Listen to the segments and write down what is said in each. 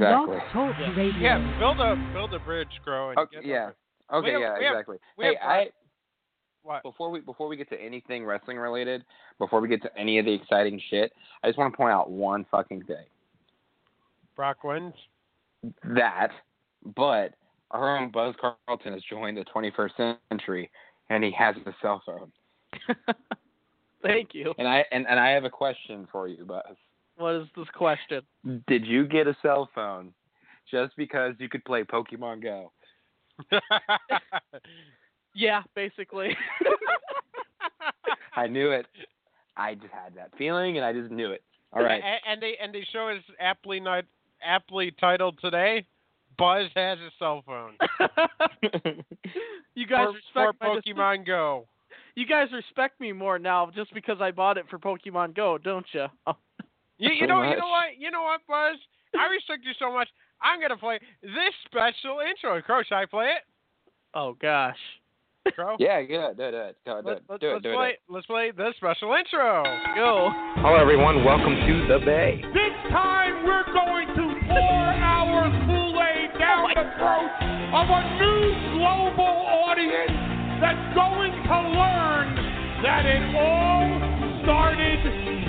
Exactly. Blog Talk Radio. Yeah, build a build a bridge, grow. And Okay, get yeah. over- Okay, have- yeah, we have- exactly. we hey, have I What? before we before we get to anything wrestling related, before we get to any of the exciting shit, I just want to point out one fucking thing. Brock wins. That, but our own Buzz Carlton has joined the 21st century, and he has a cell phone. Thank you. And I and, and I have a question for you, Buzz. What is this question? Did you get a cell phone just because you could play Pokemon Go? Yeah, basically. I knew it. I just had that feeling, and I just knew it. All right. A- And they and they show is aptly not aptly titled today. Buzz has a cell phone you guys for, respect for my decision. Pokemon Go. You guys respect me more now just because I bought it for Pokemon Go, don't you? Oh. You, you Pretty know you know what you know what Buzz. I respect you so much. I'm gonna play this special intro. Crow, should I play it? Oh gosh. Crow. Yeah, good. Do it. Do it. Do it. Do Let, it. let, Do it. let's Do play. it. Let's play this special intro. Go. Hello, everyone. Welcome to the Bay. This time we're going to pour our Kool-Aid down the throat of a new global audience that's going to learn that it all started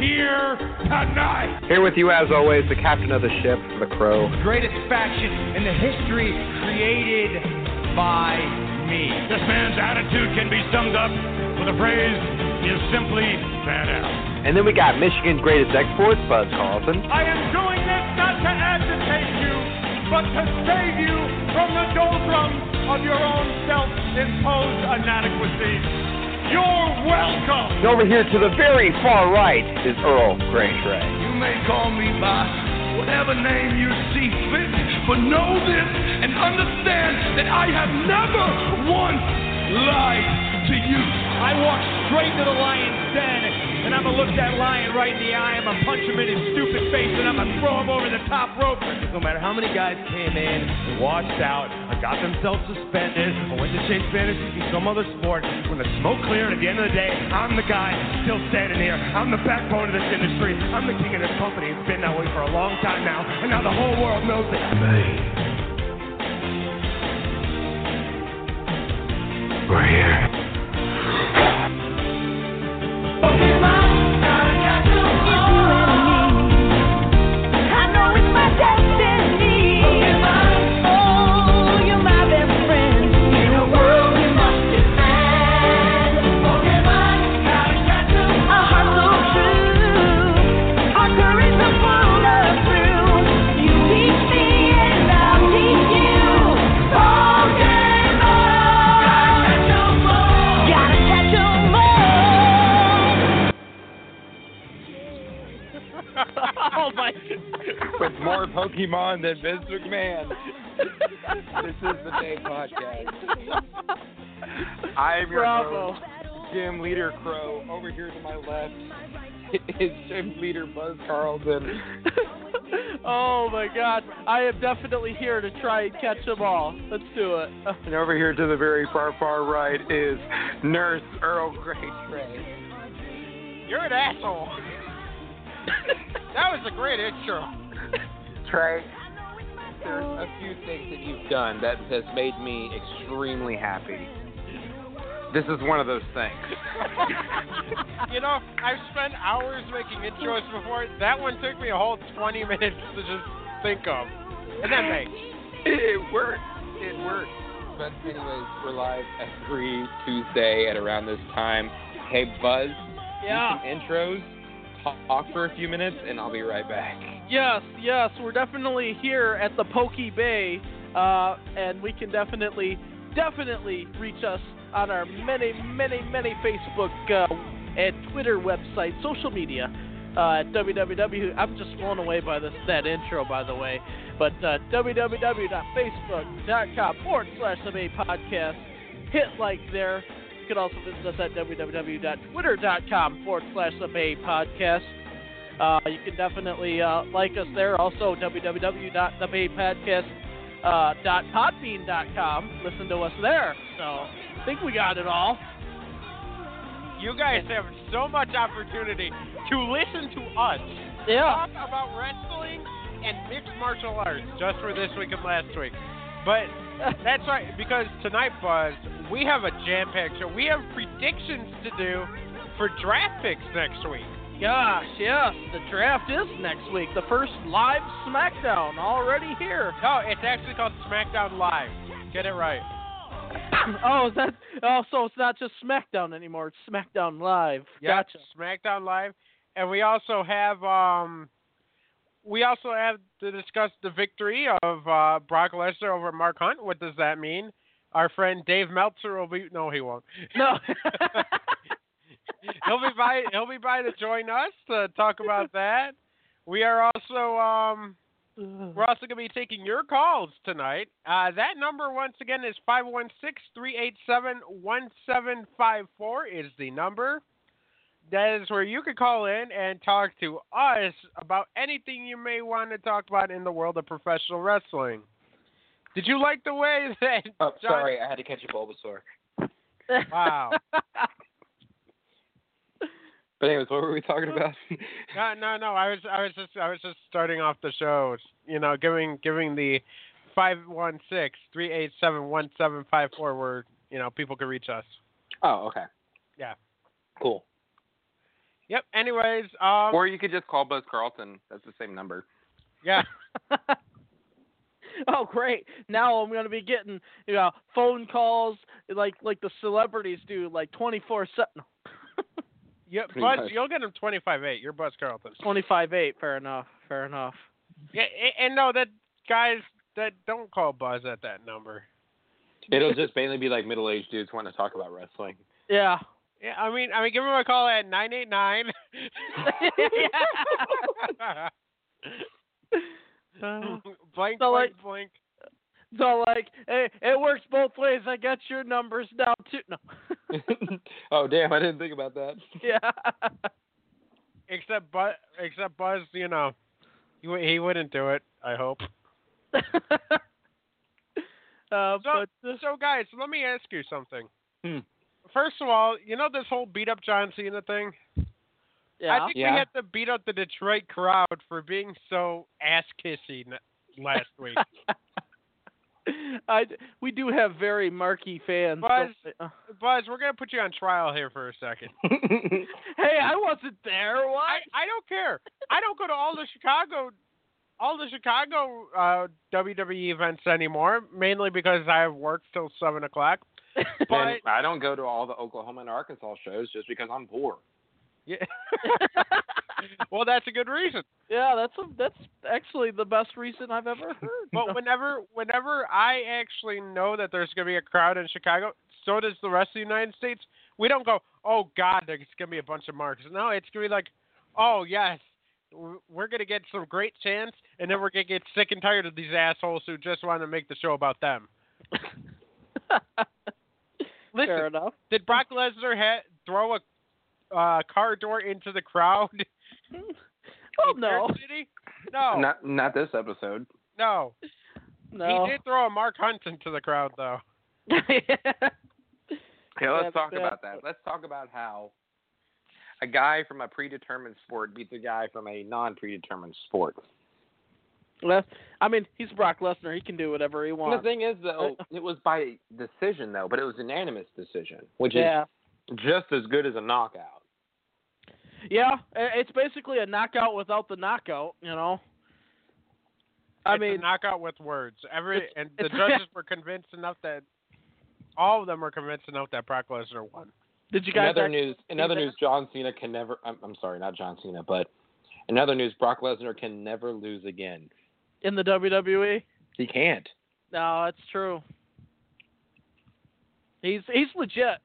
here tonight. Here with you, as always, the captain of the ship, the Crow. The greatest faction in the history created by me. This man's attitude can be summed up with a phrase, is simply badass. And then we got Michigan's greatest exports, Buzz Carlton. I am doing this not to agitate you, but to save you from the doldrums of your own self-imposed inadequacies. You're welcome. And over here to the very far right is Earl Grey Trey. You may call me by whatever name you see fit, but know this and understand that I have never once lied to you. I walk straight to the lion's den, and I'm gonna look that lion right in the eye. I'm gonna punch him in his stupid face, and I'm gonna throw him over the top rope. No matter how many guys came in, and watched out, I got themselves suspended, I went to chase fantasies in some other sport, when the smoke cleared, at the end of the day, I'm the guy still standing here. I'm the backbone of this industry. I'm the king of this company. It's been that way for a long time now, and now the whole world knows it. We're here. Oh my. With more Pokemon than Vince McMahon. this is the Bay Podcast. I am your Bravo. host, Gym Leader Crow. Over here to my left is Gym Leader Buzz Carlton. oh my God! I am definitely here to try and catch them all. Let's do it. And over here to the very far, far right is Nurse Earl Grey Trey. You're an asshole. that was a great intro. Trey, there's a few things that you've done that has made me extremely happy. This is one of those things. you know, I've spent hours making intros before. That one took me a whole 20 minutes to just think of. And then make. It worked. It worked. But anyways, we're live every Tuesday at around this time. Hey Buzz, Yeah. do some intros, talk for a few minutes, and I'll be right back. Yes, yes, we're definitely here at the Pokey Bay, uh, and we can definitely, definitely reach us on our many, many, many Facebook uh, and Twitter websites, social media. Uh, www. I'm just blown away by this that intro, by the way. But uh, www.facebook.com forward slash the Bay Podcast. Hit like there. You can also visit us at www.twitter.com forward slash the Bay Podcast. Uh, you can definitely uh, like us there. Also, www.thebaypodcast.podbean.com. Listen to us there. So, I think we got it all. You guys have so much opportunity to listen to us Yeah. talk about wrestling and mixed martial arts just for this week and last week. But that's right, because tonight, Buzz, we have a jam-packed show. We have predictions to do for draft picks next week. Gosh, yes, the draft is next week. The first live SmackDown already here. No, it's actually called SmackDown Live. Get it right. oh, is that? Oh, so it's not just SmackDown anymore. It's SmackDown Live. Yeah, Gotcha. SmackDown Live, and we also have um, we also have to discuss the victory of uh, Brock Lesnar over Mark Hunt. What does that mean? Our friend Dave Meltzer will be. No, he won't. No. he'll be by. He'll be by to join us to talk about that. We are also um, we're also going to be taking your calls tonight. Uh, that number, once again, is 516-387-1754 is the number. That is where you can call in and talk to us about anything you may want to talk about in the world of professional wrestling. Did you like the way that Oh, John- sorry, I had to catch a Bulbasaur. Wow. But anyways, what were we talking about? No, no, no. I was, I was just, I was just starting off the show. You know, giving, giving the five one six three eight seven one seven five four where you know people can reach us. oh, okay. Yeah. Cool. Yep. Anyways, um, Or you could just call Buzz Carlton. That's the same number. yeah. oh, great! Now I'm gonna be getting you know phone calls like like the celebrities do, like 24 seven. Yeah, Pretty Buzz, much. you'll get him twenty five eight. You're Buzz Carlton. 25 eight. Fair enough. Fair enough. Yeah, a- and no, that guys that don't call Buzz at that number. It'll just mainly be like middle-aged dudes wanting to talk about wrestling. Yeah. Yeah, I mean, I mean, give him a call at nine eight nine. Blank, So, blank, like- blank. So like, hey, it works both ways. I got your numbers now too. No. oh damn, I didn't think about that. yeah. Except Buzz, except Buzz, you know, he he wouldn't do it. I hope. uh, So, but uh, so guys, let me ask you something. Hmm. First of all, you know this whole beat up John Cena thing. yeah. I think Yeah. we had to beat up the Detroit crowd for being so ass kissy last week. I we do have very marquee fans. Buzz. don't? Uh, Buzz, we're gonna put you on trial here for a second. hey, I wasn't there. What? I, I don't care. I don't go to all the Chicago all the Chicago uh, WWE events anymore, mainly because I have work till seven o'clock. and But I don't go to all the Oklahoma and Arkansas shows just because I'm poor. yeah. well, that's a good reason. yeah, that's a, that's actually the best reason I've ever heard. But whenever whenever I actually know that there's gonna be a crowd in Chicago, so does the rest of the United States. We don't go, oh God, there's gonna be a bunch of marks. No, it's gonna be like, oh yes, we're gonna get some great chants, and then we're gonna get sick and tired of these assholes who just want to make the show about them. Listen, Fair enough. did Brock Lesnar ha- throw a uh, car door into the crowd? Oh no, City? No, Not not this episode. no. no. He did throw a Mark Hunt into the crowd, though. Okay, let's That's talk bad. about that. Let's talk about how a guy from a predetermined sport beats a guy from a non-predetermined sport. Well, I mean, he's Brock Lesnar. He can do whatever he wants. the thing is, though, it was by decision, though, but it was unanimous decision, which yeah. is just as good as a knockout. Yeah, it's basically a knockout without the knockout, you know. I it's mean, a knockout with words. Every It's- and the judges were convinced enough that all of them were convinced enough that Brock Lesnar won. did you In guys other news, in see other news, John Cena can never. I'm, I'm sorry, not John Cena, but in other news, Brock Lesnar can never lose again. In the WWE? He can't. No, that's true. He's he's legit.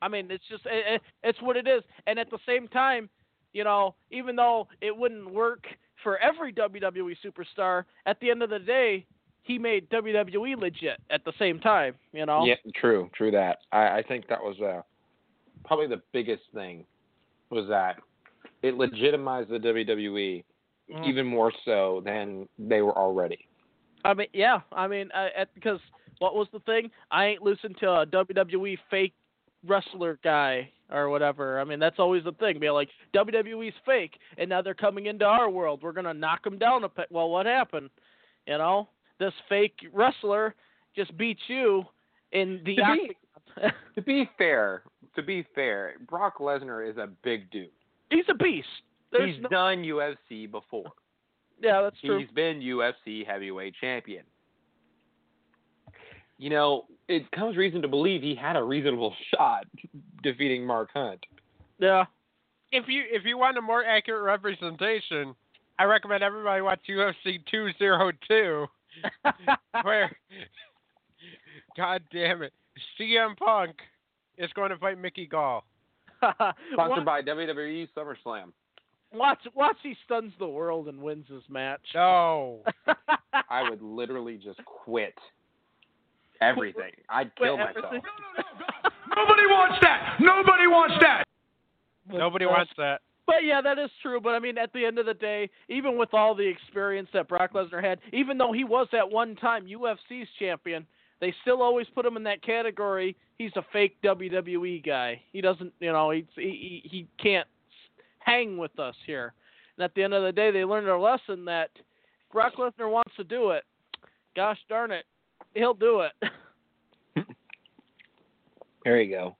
I mean, it's just it, it, it's what it is. And at the same time, you know, even though it wouldn't work for every WWE superstar, at the end of the day, he made WWE legit at the same time. You know. Yeah, true, true that. I, I think that was uh, probably the biggest thing was that it legitimized the WWE Mm. even more so than they were already. I mean, yeah. I mean, uh, at, because what was the thing? I ain't listened to a WWE fake wrestler guy or whatever. I mean, that's always the thing. Be like WWE's fake, and now they're coming into our world. We're gonna knock them down a bit. Well, what happened? You know, this fake wrestler just beat you in the. To be, to be fair, to be fair, Brock Lesnar is a big dude. He's a beast. There's He's no, done UFC before. yeah, that's true. He's been UFC heavyweight champion. You know, it comes reason to believe he had a reasonable shot defeating Mark Hunt. Yeah. If you if you want a more accurate representation, I recommend everybody watch UFC 202, where, God damn it, CM Punk is going to fight Mickey Gall. Sponsored by WWE SummerSlam. Watch, watch, he stuns the world and wins his match. No. I would literally just quit everything. I'd kill Quit myself. everything. Nobody wants that. Nobody wants that. Nobody uh, wants that. But yeah, that is true. But I mean, at the end of the day, even with all the experience that Brock Lesnar had, even though he was at one time UFC's champion, they still always put him in that category. He's a fake WWE guy. He doesn't, you know, he he he can't hang with us here. And at the end of the day, they learned their lesson that Brock Lesnar wants to do it. Gosh darn it, he'll do it. There you go.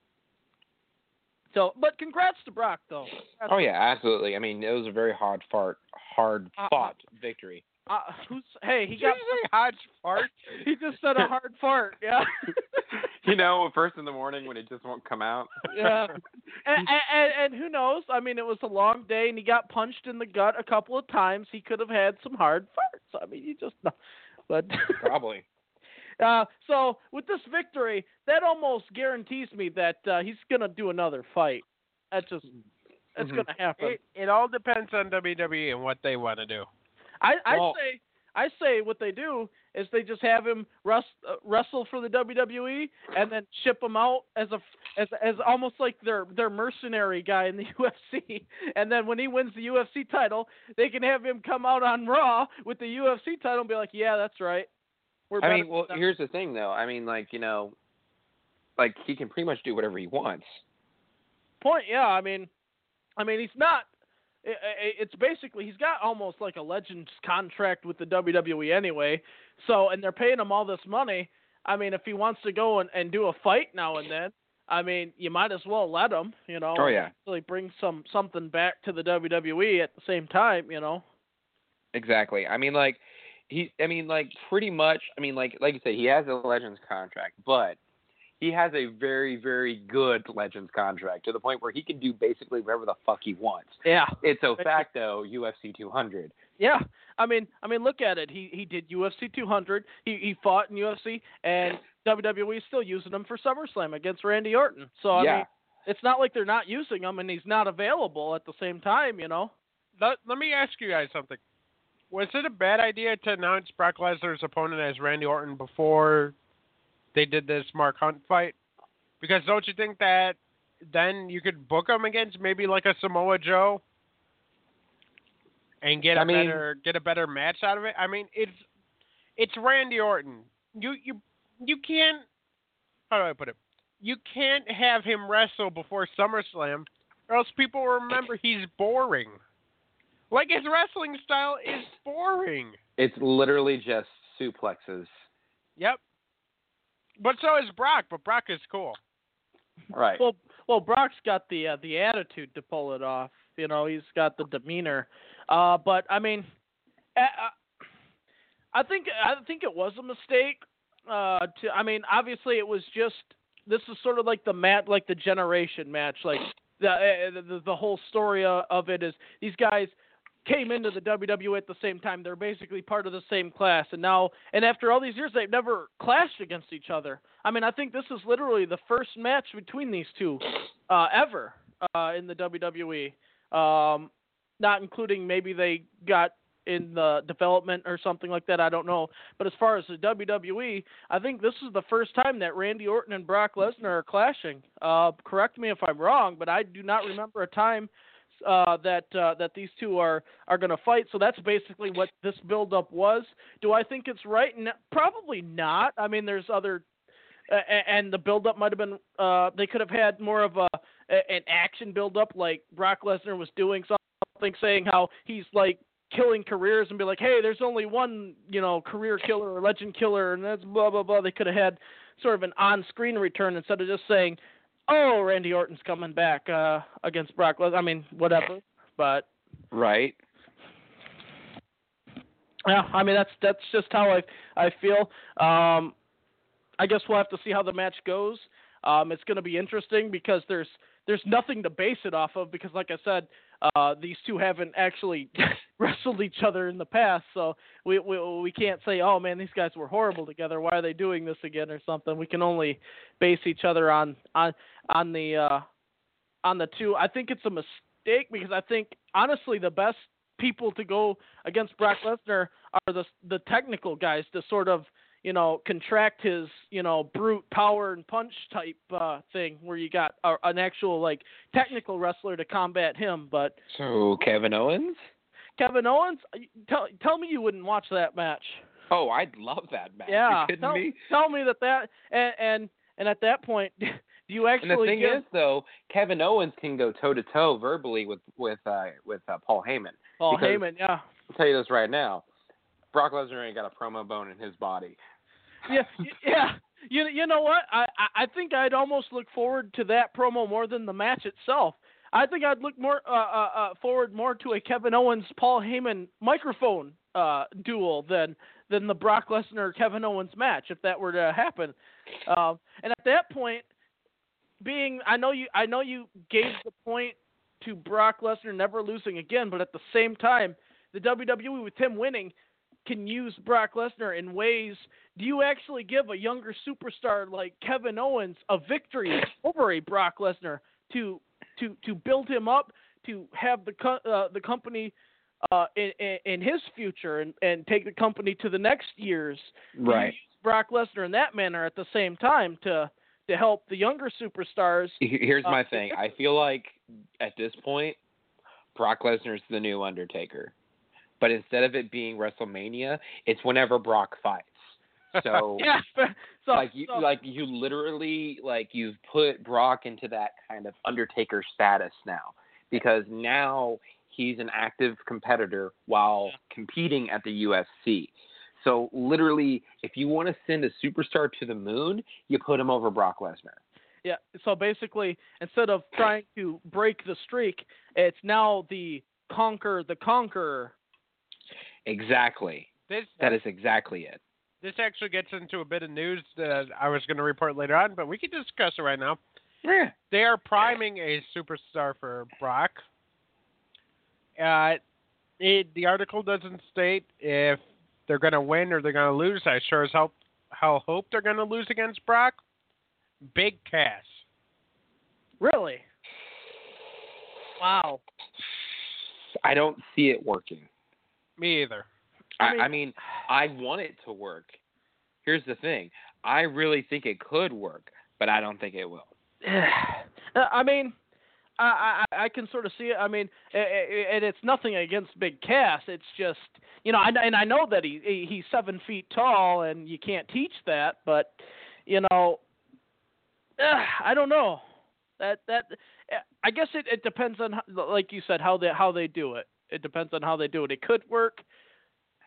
So, but congrats to Brock though. Oh yeah, absolutely. I mean, it was a very hard fought, hard Uh, fought victory. Uh, who's hey? He Did got you say Hodge fart? he just said a hard fart. Yeah. you know, first in the morning when it just won't come out. yeah. And, and, and who knows? I mean, it was a long day, and he got punched in the gut a couple of times. He could have had some hard farts. I mean, you just know. But Probably. uh, so with this victory, that almost guarantees me that uh, he's gonna do another fight. That's just that's Mhm. gonna happen. It, it all depends on WWE and what they want to do. I I Well- say I say what they do is they just have him rust, uh, wrestle for the WWE and then ship him out as a as as almost like their their mercenary guy in the UFC. And then when he wins the UFC title, they can have him come out on Raw with the UFC title and be like, "Yeah, that's right. We're I mean, well, them." here's the thing, though. I mean, like you know, like he can pretty much do whatever he wants. point. Yeah, I mean, I mean he's not. It's basically he's got almost like a Legends contract with the WWE anyway. So and they're paying him all this money. I mean, if he wants to go and, and do a fight now and then, I mean, you might as well let him. You know. Oh, yeah. Really bring some something back to the WWE at the same time. You know. Exactly. I mean, like he. I mean, like pretty much. I mean, like like you said, he has a Legends contract, but he has a very very good Legends contract to the point where he can do basically whatever the fuck he wants. Yeah. It's a facto UFC 200. Yeah, I mean, I mean, look at it. He he did UFC 200. He he fought in UFC, and WWE is still using him for SummerSlam against Randy Orton. So I yeah. mean, it's not like they're not using him, and he's not available at the same time. You know. Let, let me ask you guys something. Was it a bad idea to announce Brock Lesnar's opponent as Randy Orton before they did this Mark Hunt fight? Because don't you think that then you could book him against maybe like a Samoa Joe and get a I mean- better get a better match out of it? I mean, it's it's Randy Orton. You you you can't how do I put it? You can't have him wrestle before SummerSlam, or else people will remember he's boring. Like his wrestling style is boring. It's literally just suplexes. Yep. But so is Brock, but Brock is cool. Right. Well, well, Brock's got the uh, the attitude to pull it off. You know, he's got the demeanor. Uh, but I mean, I, I think I think it was a mistake. Uh, to I mean, obviously it was just this is sort of like the mat like the generation match. Like the uh, the, the whole story uh, of it is these guys came into the WWE at the same time. They're basically part of the same class, and now and after all these years, they've never clashed against each other. I mean, I think this is literally the first match between these two uh, ever uh, in the WWE. Um, not including maybe they got in the development or something like that. I don't know. But as far as the WWE, I think this is the first time that Randy Orton and Brock Lesnar are clashing. Uh, correct me if I'm wrong, but I do not remember a time uh, that uh, that these two are are going to fight. So that's basically what this build-up was. Do I think it's right? N- probably not. I mean, there's other uh, and the build-up might have been uh, they could have had more of a an action build-up like Brock Lesnar was doing something, saying how he's like killing careers and be like, hey, there's only one you know career killer or legend killer, and that's blah blah blah. They could have had sort of an on-screen return instead of just saying, oh, Randy Orton's coming back uh, against Brock Lesnar. I mean, whatever, but Right. Yeah, I mean that's that's just how I I feel. Um, I guess we'll have to see how the match goes. Um, it's going to be interesting because there's there's nothing to base it off of because, like I said, uh, these two haven't actually wrestled each other in the past, so we, we we can't say, oh man, these guys were horrible together. Why are they doing this again or something? We can only base each other on on on the uh, on the two. I think it's a mistake because I think honestly the best people to go against Brock Lesnar are the the technical guys to sort of you know contract his you know brute power and punch type uh thing where you got a, an actual like technical wrestler to combat him but So Kevin Owens? Kevin Owens tell tell me you wouldn't watch that match Oh, I'd love that match. yeah You kidding tell, me? tell me that that and and and at that point you And actually the thing give is, though, Kevin Owens can go toe to toe verbally with with uh, with uh, Paul Heyman. Paul because- Heyman yeah I'll tell you this right now: Brock Lesnar ain't got a promo bone in his body. yeah, yeah. You you know what? I I think I'd almost look forward to that promo more than the match itself. I think I'd look more uh, uh, uh forward more to a Kevin Owens Paul Heyman microphone uh duel than than the Brock Lesnar Kevin Owens match if that were to happen. Um, and at that point, being I know you I know you gave the point to Brock Lesnar never losing again, but at the same time, the WWE with him winning can use Brock Lesnar in ways. Do you actually give a younger superstar like Kevin Owens a victory over a Brock Lesnar to to to build him up to have the co- uh, the company uh, in, in in his future and and take the company to the next years? Right. Brock Lesnar in that manner at the same time to to help the younger superstars. He- Here's my Uh, thing. I feel like at this point, Brock Lesnar's the new Undertaker, but instead of it being WrestleMania, it's whenever Brock fights. So Yeah, so like you so- like you literally like you've put Brock into that kind of Undertaker status now because now he's an active competitor while competing at the UFC. So literally, if you want to send a superstar to the moon, you put him over Brock Lesnar. Yeah. So basically, instead of trying to break the streak, it's now the conquer the conqueror. Exactly. This That is exactly it. this actually gets into a bit of news that I was going to report later on, but we can discuss it right now. Yeah. They are priming a superstar for Brock. Uh, it, the article doesn't state if they're going to win or they're going to lose. I sure as hell, hell hope they're going to lose against Brock. Big Cass. Really? Wow. I don't see it working. Me either. I, I I mean, I want it to work. Here's the thing. I really think it could work, but I don't think it will. Uh, I mean, I, I I can sort of see it. I mean, and it's nothing against Big Cass. It's just you know, I, and I know that he he- he's seven feet tall, and you can't teach that. But you know, I don't know. That that I guess it it depends on like you said how they how they do it. It depends on how they do it. It could work.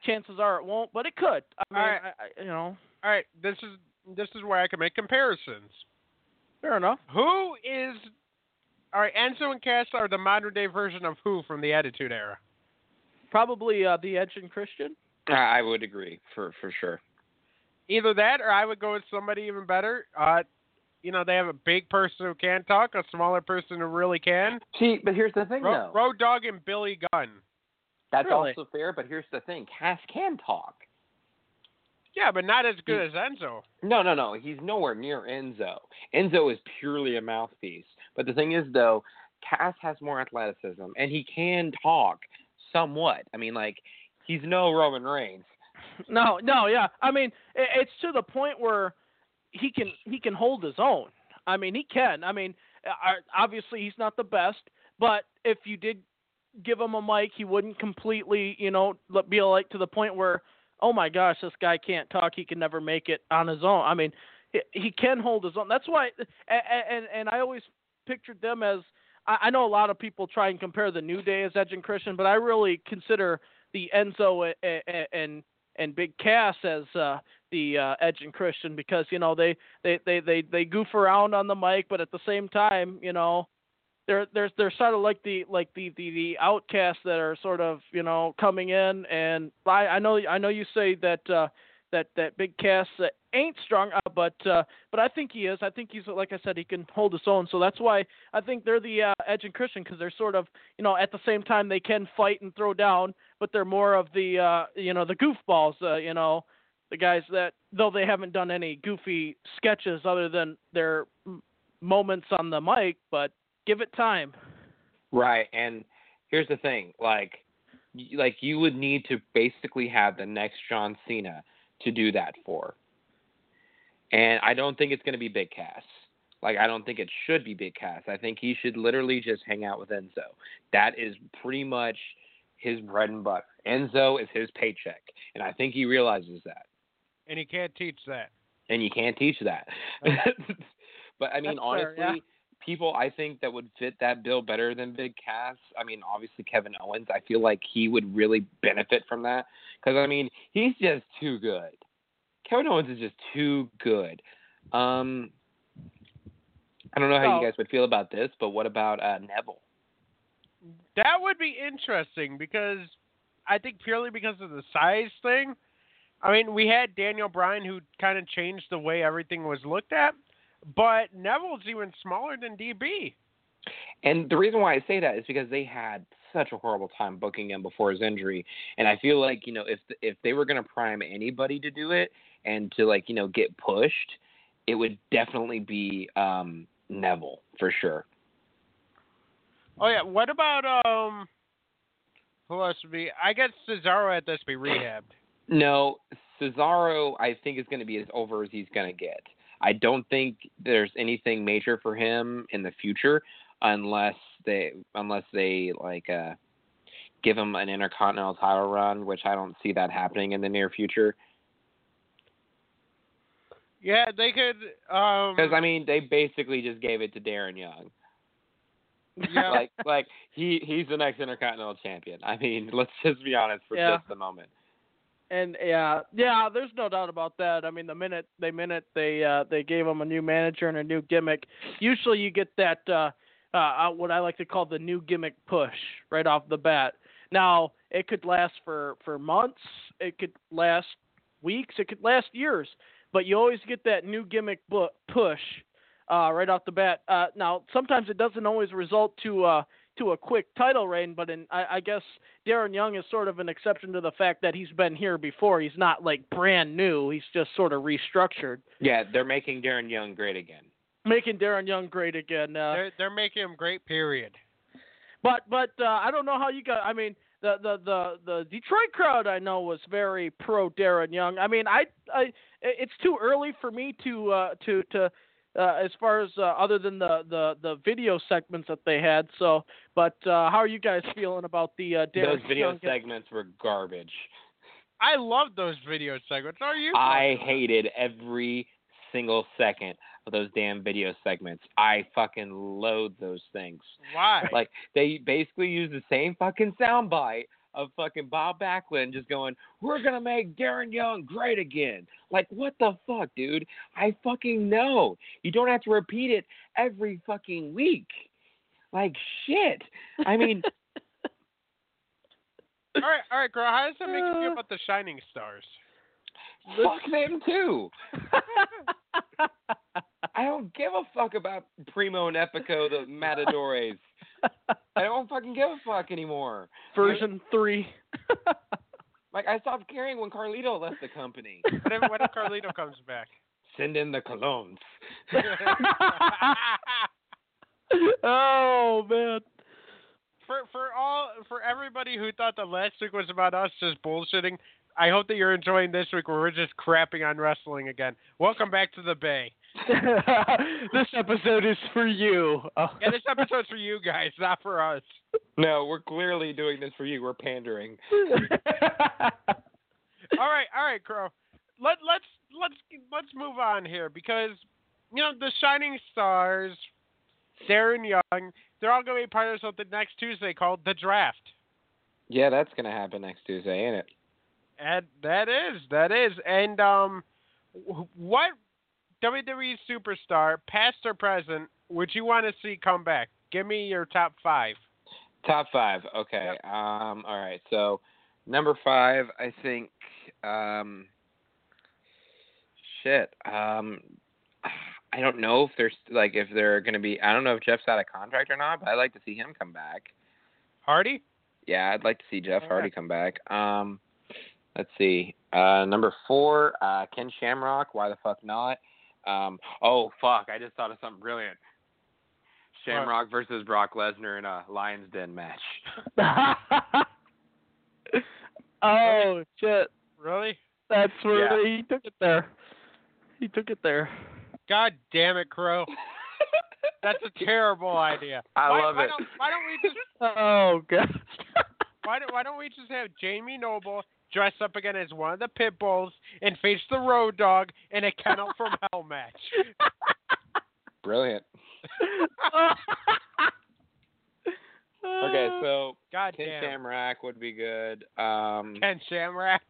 Chances are it won't, but it could. I mean, All right. I, I, you know, All right, this is this is where I can make comparisons. fair enough. Who is all right? Enzo and Cass are the modern day version of who from the Attitude Era. Probably uh, the Edge and Christian. I, I would agree for for sure. Either that, or I would go with somebody even better. Uh, you know, they have a big person who can talk, a smaller person who really can. See, but here's the thing, Ro- though. Road Dog and Billy Gunn. That's Really? also fair, but here's the thing. Cass can talk. Yeah, but not as good as Enzo. No, no, no. He's nowhere near Enzo. Enzo is purely a mouthpiece. But the thing is, though, Cass has more athleticism, and he can talk somewhat. I mean, like, he's no Roman Reigns. No, no, yeah. I mean, it's to the point where he can he can hold his own. I mean, he can. I mean, obviously he's not the best, but if you did give him a mic, he wouldn't completely, you know, be like to the point where, oh my gosh, this guy can't talk. He can never make it on his own. I mean, he, can hold his own. That's why, and, and I always pictured them as. I, I know a lot of people try and compare the New Day as Edge and Christian, but I really consider the Enzo and and, and Big Cass as uh, the uh, Edge and Christian because you know they, they they they they goof around on the mic, but at the same time, you know, they're they're they're sort of like the like the the, the outcasts that are sort of you know coming in. And I I know I know you say that uh, that that Big Cass ain't strong, uh, but uh, but I think he is. I think he's like I said, he can hold his own. So that's why I think they're the uh, Edge and Christian because they're sort of you know at the same time they can fight and throw down, but they're more of the uh, you know the goofballs. Uh, you know the guys that though they haven't done any goofy sketches other than their moments on the mic, but give it time. Right, and here's the thing, like, like you would need to basically have the next John Cena to do that for, and I don't think it's going to be Big Cass. Like, I don't think it should be Big Cass. I think he should literally just hang out with Enzo. That is pretty much his bread and butter. Enzo is his paycheck, and I think he realizes that. and he can't teach that. and you can't teach that. but I mean, That's fair, honestly, yeah. People I think that would fit that bill better than Big Cass. I mean, obviously Kevin Owens. I feel like he would really benefit from that because I mean, he's just too good. Kevin Owens is just too good. Um, I don't know how Well- you guys would feel about this, but what about uh, Neville? That would be interesting because I think purely because of the size thing. I mean, we had Daniel Bryan who kind of changed the way everything was looked at, but Neville's even smaller than DB. And the reason why I say that is because they had such a horrible time booking him before his injury, and I feel like you know if if they were going to prime anybody to do it and to like you know get pushed, it would definitely be um, Neville for sure. Oh yeah, what about um who else would be I guess Cesaro at this be rehabbed. No, Cesaro I think is going to be as over as he's going to get. I don't think there's anything major for him in the future unless they unless they like uh give him an intercontinental title run, which I don't see that happening in the near future. Yeah, they could um Because I mean, they basically just gave it to Darren Young. yeah, Like, like he he's the next Intercontinental Champion. I mean, let's just be honest for Yeah. just a moment. And yeah, yeah, there's no doubt about that. I mean, the minute they minute they uh, they gave him a new manager and a new gimmick, usually you get that uh, uh, what I like to call the new gimmick push right off the bat. Now it could last for for months, it could last weeks, it could last years, but you always get that new gimmick bu- push uh, right off the bat. Uh, now sometimes it doesn't always result to uh, to a quick title reign, but in I, I guess Darren Young is sort of an exception to the fact that he's been here before. He's not like brand new. He's just sort of restructured, Yeah, they're making Darren Young great again. making Darren Young great again. Uh, they're they're making him great. Period. but but uh, I don't know how you got. I mean, the the the the Detroit crowd I know was very pro Darren Young. I mean, I I it's too early for me to uh, to to. Uh, as far as uh, other than the, the, the video segments that they had, so but uh, how are you guys feeling about the uh, Darren Those video Young? segments were garbage. I love those video segments. Are you? I hated every single second of those damn video segments. I fucking loathe those things. Why? Like they basically use the same fucking soundbite of fucking Bob Backlund just going, "We're gonna make Darren Young great again." Like what the fuck, dude? I fucking know. You don't have to repeat it every fucking week. Like shit. I mean, all right, all right, girl. How does that make you Uh. feel about the Shining Stars? fuck them too. I don't give a fuck about Primo and Epico, the Matadores. I don't fucking give a fuck anymore. Version three. Like I stopped caring when Carlito left the company. What if, what if Carlito comes back? Send in the colognes. oh man. for for all for everybody who thought the last week was about us just bullshitting, I hope that you're enjoying this week where we're just crapping on wrestling again. Welcome back to the Bay. this episode is for you. Oh. Yeah, this episode's for you guys, not for us. No, we're clearly doing this for you. We're pandering. All right, all right, Crow. Let let's let's let's move on here because you know the shining stars, Darren Young, they're all going to be part of something next Tuesday called the draft. Yeah, that's gonna happen next Tuesday, ain't it? And that is that is and um, what WWE superstar, past or present, would you want to see come back? Give me your top five. Top five. Okay. Um. All right. So, number five, I think. Um. Shit. Um. I don't know if there's like if they're gonna be. I don't know if Jeff's out of contract or not, but I'd like to see him come back. Hardy. Yeah, I'd like to see Jeff All Hardy come back. Um. Let's see. Uh. Number four. Uh. Ken Shamrock. Why the fuck not? Um. Oh fuck! I just thought of something brilliant. Shamrock versus Brock Lesnar in a Lions Den match. oh shit! Really? That's where Yeah. he took it there. He took it there. God damn it, Crow. That's a terrible idea. I why, love why it. Don't, why don't we just Oh god. why don't, why don't we just have Jamie Noble dress up again as one of the pit bulls and face the Road Dog in a Kennel from Hell match? Brilliant. Okay, so God Ken damn. Shamrock would be good. Um, Ken Shamrock.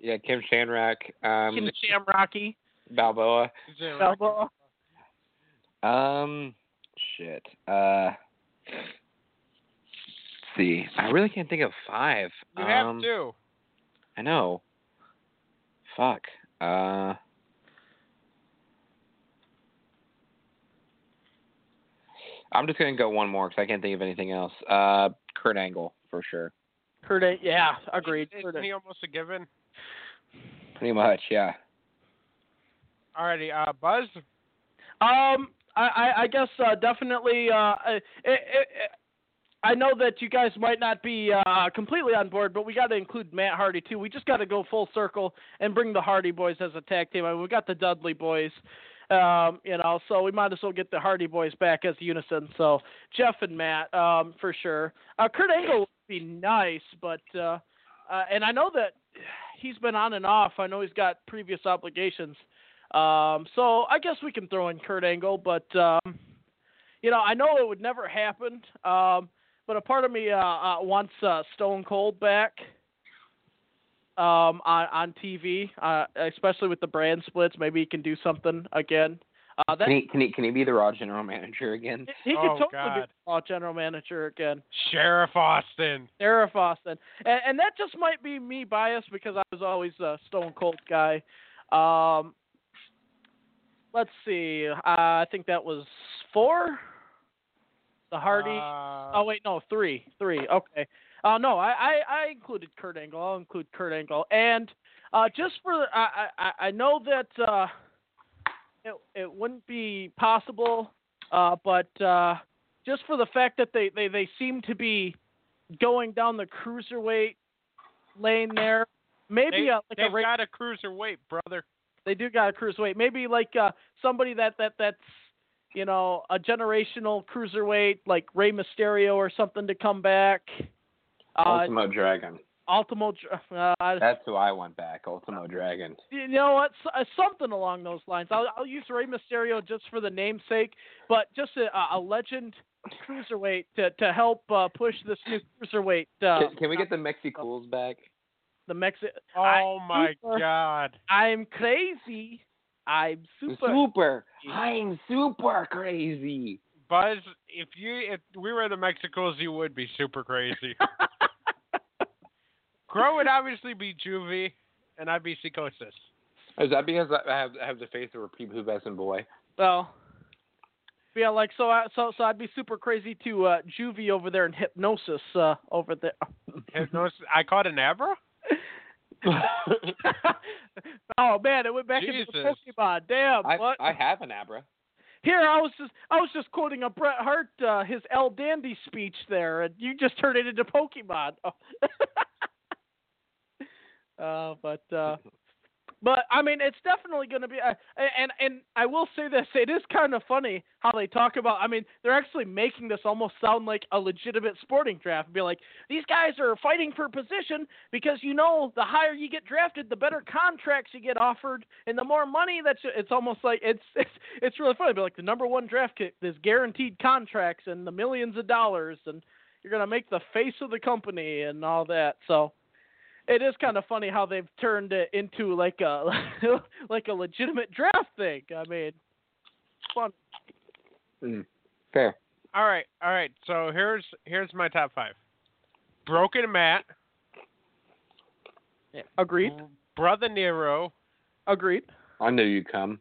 yeah, Kim Shamrock. Um, Ken Shamrocky. Balboa. Balboa. Um, shit. Uh, see. I really can't think of five. You have um, to. I know. Fuck. Uh. I'm just gonna go one more because I can't think of anything else. Uh, Kurt Angle for sure. Kurt, yeah, agreed. Isn't Kurt he almost a given? Pretty much, yeah. Alrighty, uh, Buzz. Um, I, I, I guess uh, definitely. Uh, it, it, it, I know that you guys might not be uh, completely on board, but we got to include Matt Hardy too. We just got to go full circle and bring the Hardy Boys as a tag team. I mean, we got the Dudley Boys, um, you know, so we might as well get the Hardy Boys back as unison. So Jeff and Matt, um, for sure. Uh, Kurt Angle would be nice, but uh, uh, and I know that he's been on and off. I know he's got previous obligations. Um, so I guess we can throw in Kurt Angle, but um, you know, I know it would never happen. But a part of me uh, uh, wants uh, Stone Cold back um, on on TV, uh, especially with the brand splits. Maybe he can do something again. Uh, that Can he can he can he be the Raw general manager again? he could Oh, totally God. be the Raw general manager again. Sheriff Austin. Sheriff Austin, and, and that just might be me biased because I was always a Stone Cold guy. Um, let's see, uh, I think that was four. The Hardy. Uh, oh wait, no, three, three. Okay. Uh, no, I, I, I included Kurt Angle. I'll include Kurt Angle, and uh, just for I, I, I know that uh, it, it wouldn't be possible, uh, but uh, just for the fact that they, they, they seem to be going down the cruiserweight lane there, maybe they, a, like they've a got a cruiserweight, brother. they do got a cruiserweight. Maybe like uh, somebody that, that that's you know a generational cruiserweight like Rey Mysterio or something to come back. Uh, Ultimo Dragon. Ultimo, Dr- uh, I- That's who I want back. Ultimo Dragon. you know what? S- uh, something along those lines. I'll, I'll use Rey Mysterio just for the namesake, but just a, a legend cruiserweight to to help uh, push this new cruiserweight. Uh, Can, can we get the Mexicools back? the Mexi? Oh I'm my super- God. I'm crazy. I'm super. Super. I'm super crazy. Buzz, if you if we were the Mexicools, you would be super crazy. Crow would obviously be Juvie, and I'd be Psychosis. Is that because I have I have the face of a prepubescent boy? Well, yeah, like so. I, so so I'd be super crazy to uh, Juvie over there in hypnosis uh, over there. Hypnosis. I caught an Abra. oh man, it went back into the Pokemon. Damn. I what? I have an Abra. Here, I was just I was just quoting a Bret Hart uh, his El Dandy speech there, and you just turned it into Pokemon. Oh, uh, but uh, But I mean, it's definitely going to be. Uh, and and I will say this: it is kind of funny how they talk about. I mean, they're actually making this almost sound like a legitimate sporting draft. Be like, these guys are fighting for position because you know, the higher you get drafted, the better contracts you get offered, and the more money that's. It's almost like it's it's it's really funny. But like the number one draft pick, there's guaranteed contracts and the millions of dollars, and you're going to make the face of the company and all that. So it is kind of funny how they've turned it into like a like a legitimate draft thing. I mean, fun. Mm, fair. All right, all right. So here's here's my top five. Broken Matt, Yeah. Agreed. Brother Nero, Agreed. I knew you'd come.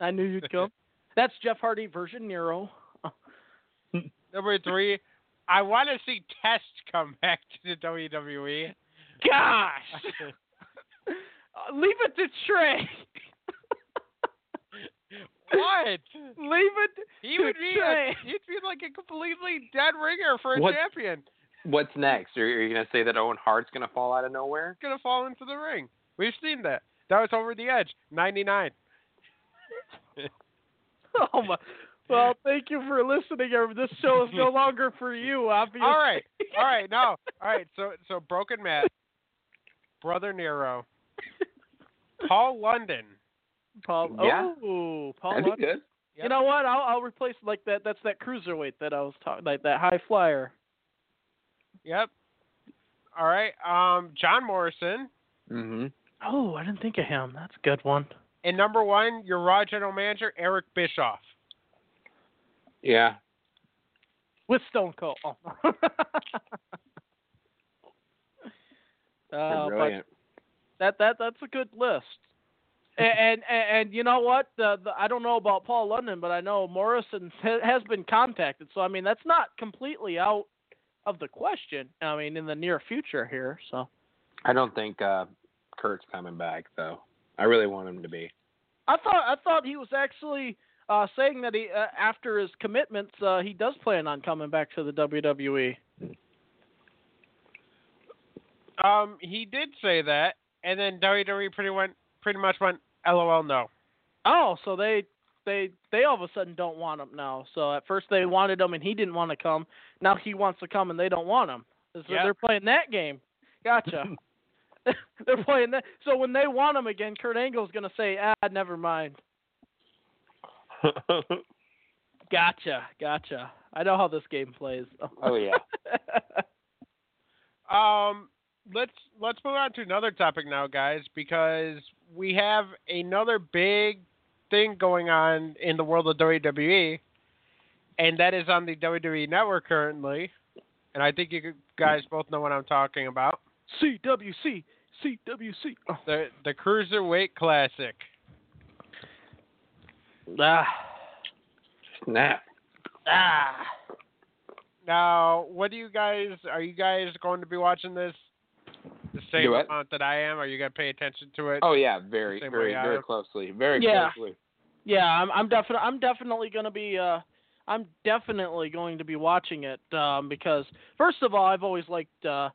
I knew you'd come. That's Jeff Hardy version Nero. number three. I want to see Test come back to the WWE. Gosh. Leave it to Trey. What? Leave it. He to would be Trey. a, he'd be like a completely dead ringer for a What- champion. What's next? Are, are you gonna say that Owen Hart's gonna fall out of nowhere? Gonna fall into the ring. We've seen that. That was over the edge. Ninety nine. Oh my. Well, thank you for listening. This show is no longer for you, obviously. All right. All right. No. All right. So so broken Matt, brother Nero, Paul London. Paul. Yeah. Oh, Paul. That'd be London. good. You know what? I'll I'll replace like that. That's that cruiserweight that I was talking like that high flyer. Yep. All right. Um, John Morrison. Mm-hmm. Oh, I didn't think of him. That's a good one. And number one, your Raw general manager, Eric Bischoff. Yeah. With Stone Cold. Uh, brilliant. that that that's a good list. And and, and you know what? The, the I don't know about Paul London, but I know Morrison has been contacted. So I mean, that's not completely out of the question. I mean, in the near future here. So I don't think uh, Kurt's coming back though. I really want him to be. I thought I thought he was actually uh, saying that he uh, after his commitments uh, he does plan on coming back to the. WWE. Um, he did say that, and then WWE pretty went pretty much went, "LOL, no." Oh, so they they they all of a sudden don't want him now. So at first they wanted him and he didn't want to come. Now he wants to come and they don't want him. So Yep. they're playing that game. Gotcha. they're playing that. So when they want him again, Kurt Angle's gonna say, "Ah, never mind." Gotcha, gotcha. I know how this game plays. Oh, yeah. Um, let's let's move on to another topic now, guys, because we have another big thing going on in the world of WWE, and that is on the WWE Network currently. And I think you guys both know what I'm talking about. CWC, CWC. Oh. The the Cruiserweight Classic. Ah, Snap. ah. Now, what do you guys are you guys going to be watching this the same Do what? amount that I am? Are you going to pay attention to it? Oh yeah, very, very, very closely. Very Yeah. closely. Yeah, I'm I'm definitely I'm definitely going to be uh I'm definitely going to be watching it um because first of all, I've always liked uh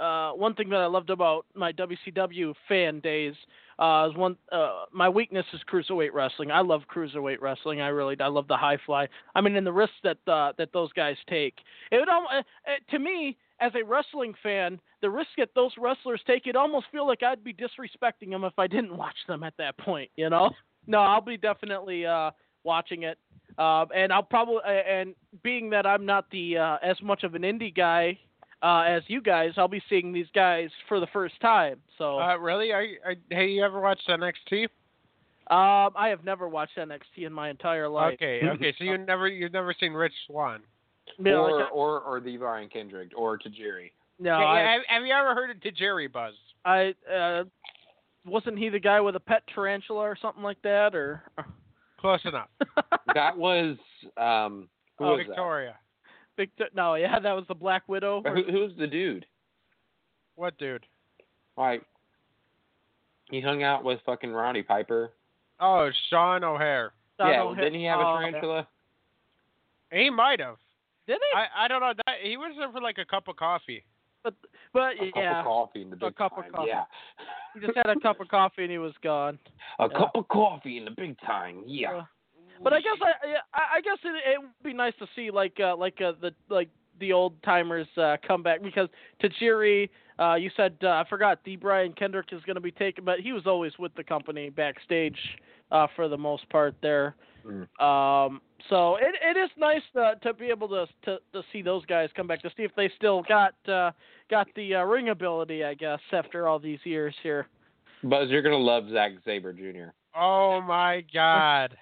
uh one thing that I loved about my WCW fan days uh is one uh my weakness is cruiserweight wrestling. I love cruiserweight wrestling. I really I love the high fly. I mean, in the risks that uh that those guys take. It would al- uh, uh, to me as a wrestling fan, the risk that those wrestlers take, it almost feel like I'd be disrespecting them if I didn't watch them at that point, you know? No, I'll be definitely uh, watching it, uh, and I'll probably and being that I'm not the uh, as much of an indie guy uh, as you guys, I'll be seeing these guys for the first time. So Uh, really? Are you, are, have you ever watched NXT? um, I have never watched NXT in my entire life. Okay, okay. So you never you've never seen Rich Swan? You know, or, like, or or the Brian Kendrick or Tajiri. no, Yeah, I, yeah, have, have you ever heard of Tajiri Buzz? I uh, wasn't he the guy with a pet tarantula or something like that, or Close enough. That was um who Oh, was Victoria. Victor? No, yeah, that was the Black Widow. or- Who, who's the dude? What dude? Like he hung out with fucking Roddy Piper. Oh, Sean O'Hare. Don yeah, O'Hare- didn't he have a oh, tarantula? He might have. Did he? I I don't know. That he was there for like a cup of coffee. but But A cup of coffee in the big cup of time. coffee. Yeah. he just had a cup of coffee and he was gone. A Yeah. cup of coffee in the big time. Yeah. Uh, But I guess I I, I guess it, it would be nice to see like uh, like uh, the like the old timers uh, come back because Tajiri, uh, you said uh, I forgot D. Brian Kendrick is going to be taken, but he was always with the company backstage uh, for the most part there. Mm. Um, so it it is nice to to be able to to to see those guys come back to see if they still got uh, got the uh, ring ability, I guess, after all these years here. Buzz, you're gonna love Zack Saber Jr. Oh my God.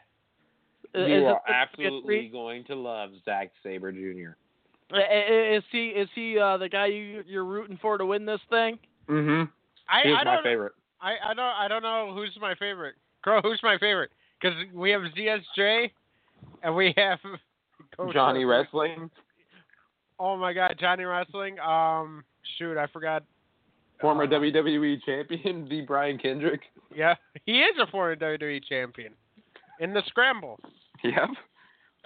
You is are it- absolutely going to love Zack Saber Jr. I- I- Is he is he uh, the guy you you're rooting for to win this thing? Mm-hmm. I, He's I my don't favorite. I, I don't I don't know who's my favorite. Crow, who's my favorite? Because we have ZSJ, and we have Coach Johnny Wrestling. Wrestling, Oh my God, Johnny Wrestling. Um, shoot, I forgot. former Uh, WWE champion, the Brian Kendrick. Yeah, he is a former WWE champion in the scramble. Yep.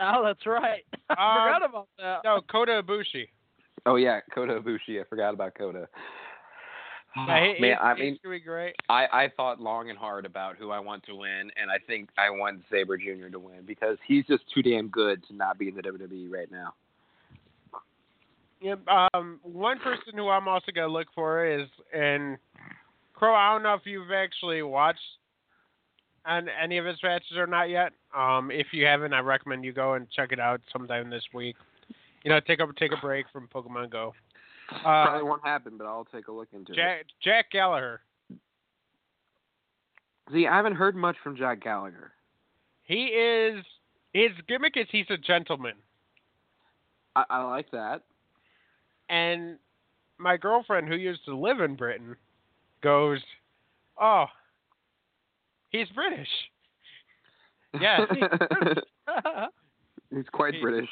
Oh, that's right. I Um, forgot about that. No, Kota Ibushi. Oh yeah, Kota Ibushi. I forgot about Kota. Yeah, he, Man, I mean. I, I thought long and hard about who I want to win, and I think I want Saber Jr. to win because he's just too damn good to not be in the WWE right now. Yep. Um, one person who I'm also gonna look for is and Crow. I don't know if you've actually watched on any of his matches or not yet. Um, if you haven't, I recommend you go and check it out sometime this week. You know, take a take a break from Pokemon Go. Uh, Probably won't happen, but I'll take a look into it. Jack Jack Gallagher. See, I haven't heard much from Jack Gallagher. He is his gimmick is he's a gentleman, I, I like that. and my girlfriend who used to live in Britain goes, "Oh, he's British." Yes. he's quite He- British.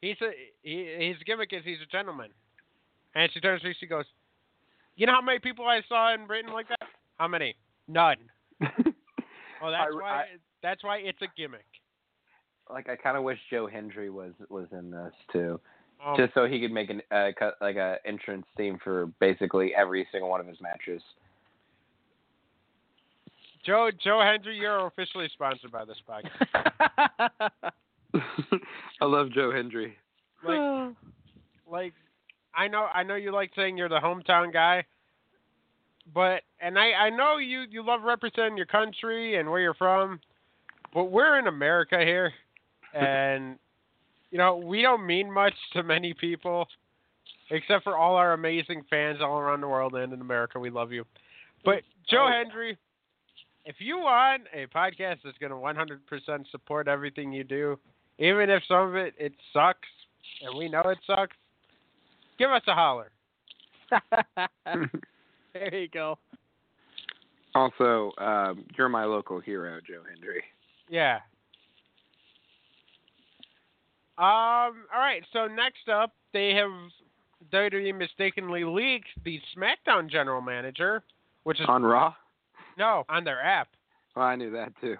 He's a he, his gimmick is he's a gentleman, and she turns to me, she goes, "You know how many people I saw in Britain like that? How many? None. Well, that's I- why I- that's why it's a gimmick. like I kind of wish Joe Hendry was was in this too, Um, just so he could make an uh, cut like a entrance theme for basically every single one of his matches. Joe Joe Hendry, you're officially sponsored by this podcast. I love Joe Hendry. Like, like I know I know you like saying you're the hometown guy, but and I I know you you love representing your country and where you're from, but we're in America here, and you know we don't mean much to many people, except for all our amazing fans all around the world and in America. We love you, but Joe oh. Hendry. If you want a podcast that's going to 100% support everything you do, even if some of it it sucks, and we know it sucks, give us a holler. there you go. also, um, you're my local hero, Joe Hendry. Yeah. Um. All right. So next up, they have WWE mistakenly leaked the SmackDown general manager, which is On Raw? no on their app. Well, I knew that too.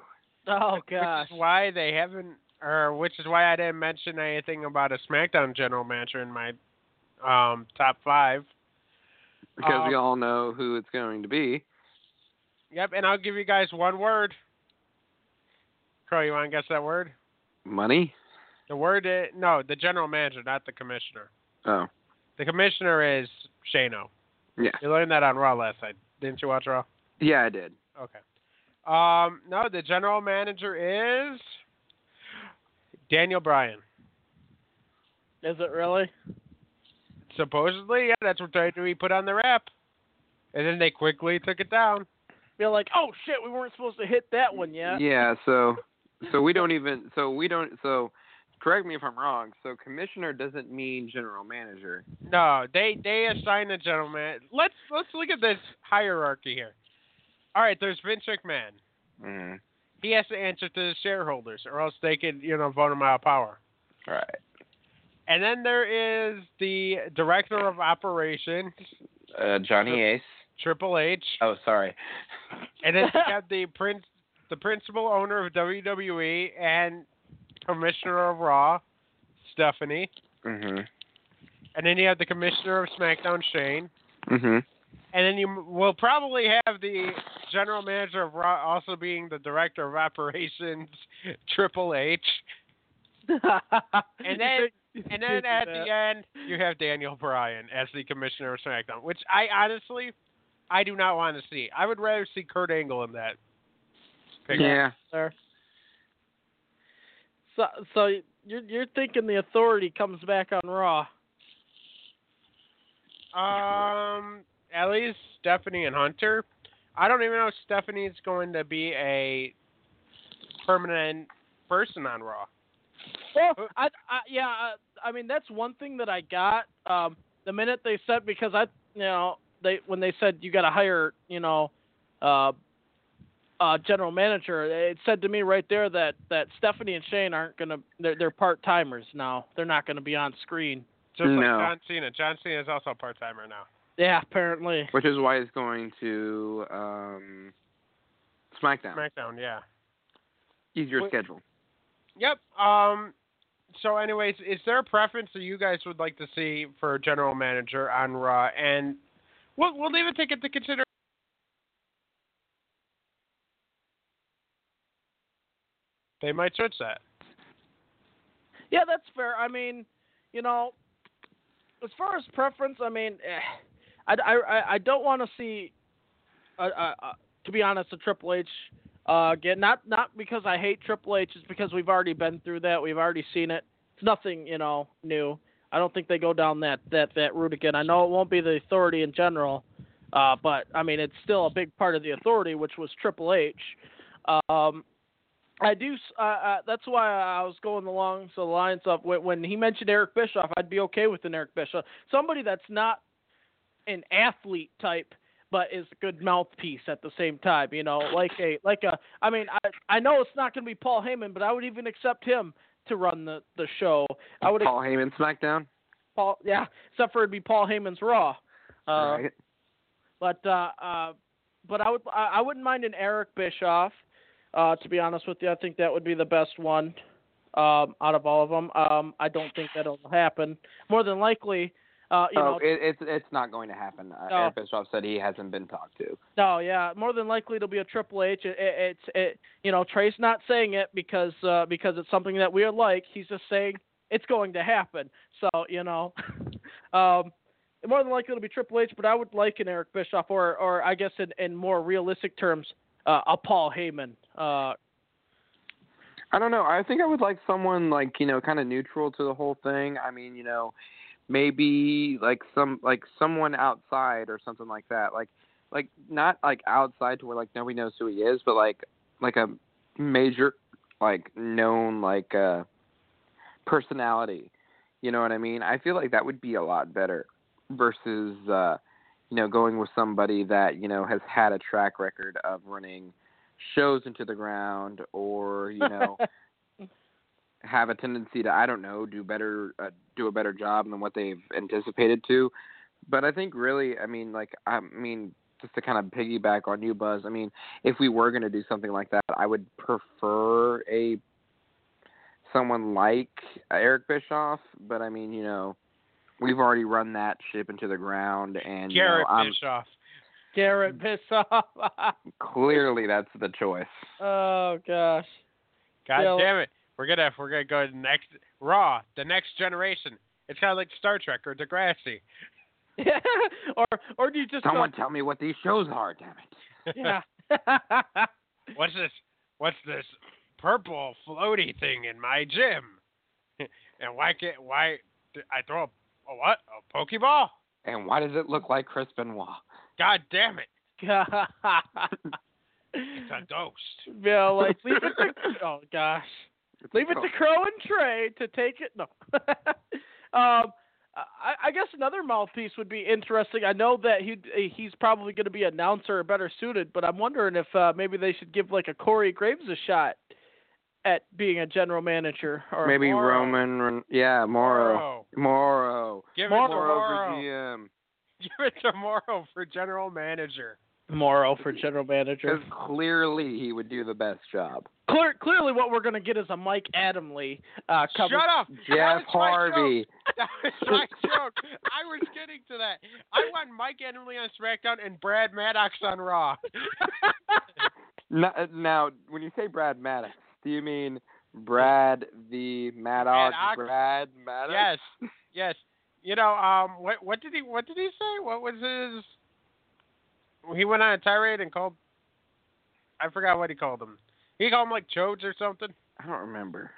Oh gosh. Which is why they haven't, or which is why I didn't mention anything about a SmackDown general manager in my um top five. Because we Um, all know who it's going to be. Yep. And I'll give you guys one word. Crow, you want to guess that word? Money? The word is, no, the general manager, not the commissioner. Oh, The commissioner is Shano. yeah. You learned that on Raw last night. Didn't you watch Raw? Yeah, I did. Okay. Um, no, the general manager is Daniel Bryan. Is it really? Supposedly, yeah, that's what WWE put on their app. And then they quickly took it down. Feel like, oh shit, we weren't supposed to hit that one yet. Yeah, so so we don't even so we don't so correct me if I'm wrong. So commissioner doesn't mean general manager. No, they they assign a general man. Let's let's look at this hierarchy here. All right, there's Vince McMahon. Mm. He has to answer to the shareholders, or else they could, you know, vote him out of power. All right. And then there is the director of operations, Uh, Johnny Ace. Triple H, Oh, sorry. and then you have the prince, the principal owner of WWE and commissioner of Raw, Stephanie, Mhm. and then you have the commissioner of SmackDown, Shane, Mhm. And then you will probably have the general manager of Raw also being the director of operations, Triple H. And then and then at the end you have Daniel Bryan as the commissioner of SmackDown, which I honestly I do not want to see. I would rather see Kurt Angle in that. picture. Yeah. there. So, so you're you're thinking the authority comes back on Raw? Um, at least Stephanie and Hunter. I don't even know if Stephanie's going to be a permanent person on Raw. Well, I, I yeah, I, I mean that's one thing that I got. Um, the minute they said because I, you know, they when they said you got to hire, you know, uh, uh, general manager, it said to me right there that that Stephanie and Shane aren't gonna, they're they're part timers now. They're not gonna be on screen. Just like No. John Cena. John Cena is also a part timer now. Yeah, apparently. Which is why he's going to um, SmackDown. SmackDown, yeah. Easier Wait. schedule. Yep. Um. So, anyways, is there a preference that you guys would like to see for general manager on Raw? And we'll we'll take it to consider. They might switch that. Yeah, that's fair. I mean, you know, as far as preference, I mean, eh, I, I, I don't want to see, uh, to be honest, a Triple H uh, get not not because I hate Triple H, it's because we've already been through that. We've already seen it. It's nothing, you know, new. I don't think they go down that that that route again. I know it won't be the authority in general, uh, but I mean, it's still a big part of the authority, which was Triple H. Um, I do. Uh, uh, that's why I was going along the lines of when, when he mentioned Eric Bischoff, I'd be okay with an Eric Bischoff, somebody that's not an athlete type, but is a good mouthpiece at the same time. You know, like a like a. I mean, I I know it's not going to be Paul Heyman, but I would even accept him to run the the show. I would Paul Heyman SmackDown. Paul, yeah, except for it'd be Paul Heyman's Raw. Uh, right. but uh, uh, but I would I, I wouldn't mind an Eric Bischoff. Uh, to be honest with you, I think that would be the best one um, out of all of them. Um, I don't think that'll happen. More than likely, uh, you oh, know, it, it's it's not going to happen. Uh, Eric Bischoff said he hasn't been talked to. no, yeah, more than likely it'll be a Triple H. It, it, it's it, you know, Trey's not saying it because uh, because it's something that we are like. He's just saying it's going to happen. So you know, um, more than likely it'll be Triple H. But I would like an Eric Bischoff, or or I guess in, in more realistic terms, uh, a Paul Heyman. Uh, I don't know. I think I would like someone like you know, kind of neutral to the whole thing. I mean, you know, maybe like some like someone outside or something like that. Like like not like outside to where like nobody knows who he is, but like like a major like known like uh personality. You know what I mean? I feel like that would be a lot better versus uh you know going with somebody that you know has had a track record of running shows into the ground or you know have a tendency to I don't know do better uh, do a better job than what they've anticipated to. But I think really, I mean, like I mean, just to kind of piggyback on you, Buzz. I mean, if we were going to do something like that, I would prefer a someone like Eric Bischoff. But I mean, you know, we've already run that ship into the ground, and you know, Garrett Bischoff. Garrett Bischoff. clearly that's the choice. oh gosh. God Yeah. damn it. We're gonna we're gonna go to the next Raw, the next generation. It's kind of like Star Trek or Degrassi. or or do you just go- Someone tell me what these shows are, damn it. yeah. What's this? What's this purple floaty thing in my gym? and why can't why I throw a, a what a pokeball? And why does it look like Chris Benoit? God damn it! It's a ghost. like leave it to oh gosh. Leave it to Crow and Trey to take it. No. um, I, I guess another mouthpiece would be interesting. I know that he he's probably going to be announcer or better suited, but I'm wondering if uh, maybe they should give like a Corey Graves a shot at being a general manager or Maybe Morrow. Roman, yeah, Morrow, Morrow. Morrow, Give it Morrow. to Morrow for GM. Give it to Morrow for general manager. Morrow for general manager. Because clearly he would do the best job. Clear, clearly, what we're going to get is a Mike Adamley uh, cover. Shut up. Jeff was my joke. Harvey. That was my joke. I was getting to that. I want Mike Adamley on SmackDown and Brad Maddox on Raw. Now, now, when you say Brad Maddox, do you mean Brad the Maddox? Maddox. Brad Maddox? yes, yes. You know, um, what what did he what did he say? What was his? He went on a tirade and called. I forgot what he called him. He called him like chodes or something. I don't remember.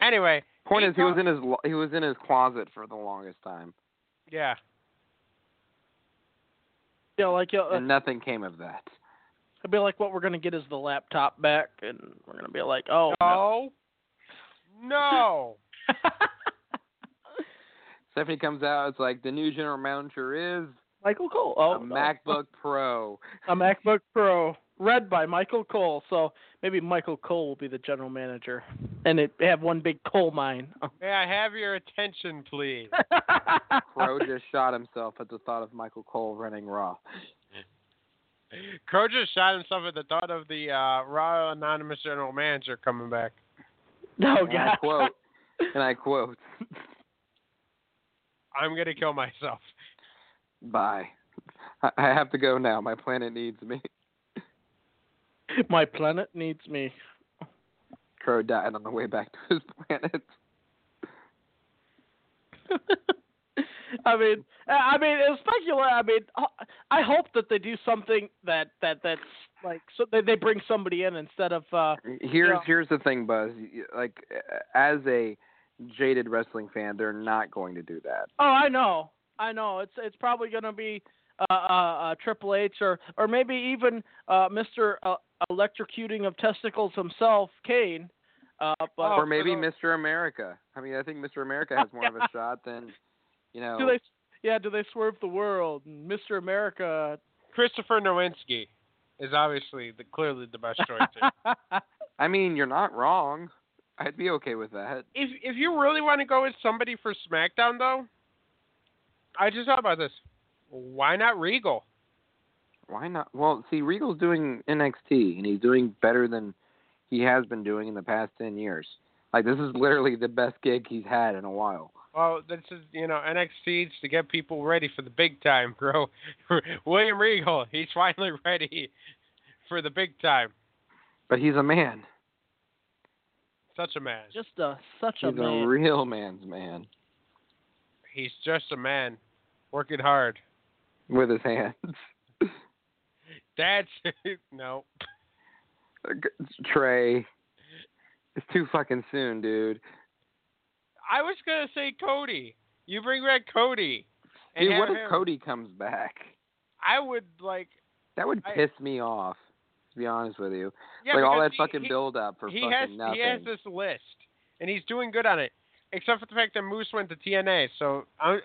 Anyway, Point he is, he was in his he was in his closet for the longest time, yeah. Yeah, like uh, and nothing came of that. it'd be like what we're going to get is the laptop back, and we're going to be like, oh no. No. No. Stephanie comes out. It's like the new general manager is Michael Cole. Oh, a no. MacBook Pro. a MacBook Pro, read by Michael Cole. So maybe Michael Cole will be the general manager, and it have one big coal mine. May I have your attention, please? Pro just shot himself at the thought of Michael Cole running Raw. Crow just shot himself at the thought of the uh, Raw Anonymous General Manager coming back. no, And I quote, and I quote, I'm gonna kill myself. "Bye. I have to go now. My planet needs me." My planet needs me. Crow died on the way back to his planet. I mean, I mean, it's speculate. I mean, I hope that they do something that that that's like so they they bring somebody in instead of uh Here's Yeah. here's the thing, Buzz. Like as a jaded wrestling fan, they're not going to do that. oh I know I know it's it's probably going to be uh, uh, uh Triple H or or maybe even uh Mr. Uh, electrocuting of testicles himself, Kane. Uh, but or maybe for Mr. America. I mean, I think Mr. America has more of a shot than, you know. do they? Yeah, do they swerve the world? Mr. America. Christopher Nowinski is obviously the clearly the best choice. I mean, you're not wrong. I'd be okay with that. if if you really want to go with somebody for SmackDown though, I just thought about this. Why not Regal? Why not? Well, see, Regal's doing NXT, and he's doing better than he has been doing in the past ten years. Like this is literally the best gig he's had in a while. Well, this is you know NXT's to get people ready for the big time, bro. William Regal, he's finally ready for the big time. But he's a man. Such a man. Just a such a He's man. a real man's man He's just a man, working hard. with his hands. That's no. Trey, it's too fucking soon, dude. I was gonna say Cody. You bring back Cody. And Dude, what if him- Cody comes back? I would like. That would I- piss me off. To be honest with you, Yeah, like all that he- fucking he, build up for he fucking has nothing. he has this list, and he's doing good on it. Except for the fact that Moose went to TNA. So I,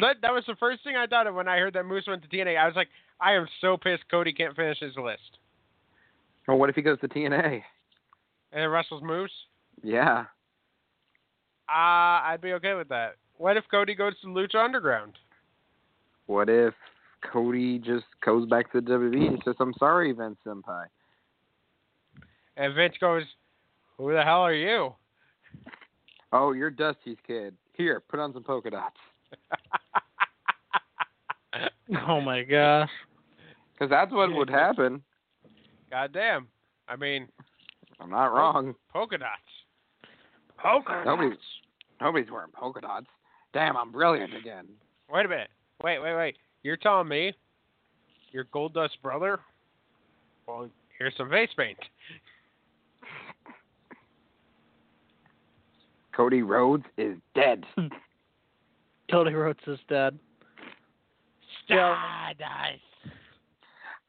that that was the first thing I thought of when I heard that Moose went to TNA. I was like, I am so pissed Cody can't finish his list. Well, what if he goes to TNA? And wrestles Moose. Yeah. Uh, I'd be okay with that. What if Cody goes to Lucha Underground? What if Cody just goes back to the WWE and says, "I'm sorry, Vince Senpai." And Vince goes, Who the hell are you? Oh, you're Dusty's kid. Here, put on some polka dots. Oh my gosh. Because that's what would happen. God damn. I mean, I'm not wrong. polka dots. Poker. Nobody's nobody's wearing polka dots. Damn, I'm brilliant again. Wait a minute. Wait, wait, wait. You're telling me your Gold Dust brother? Well, here's some face paint. Cody Rhodes is dead. Hmm. Cody Rhodes is dead. Stardust.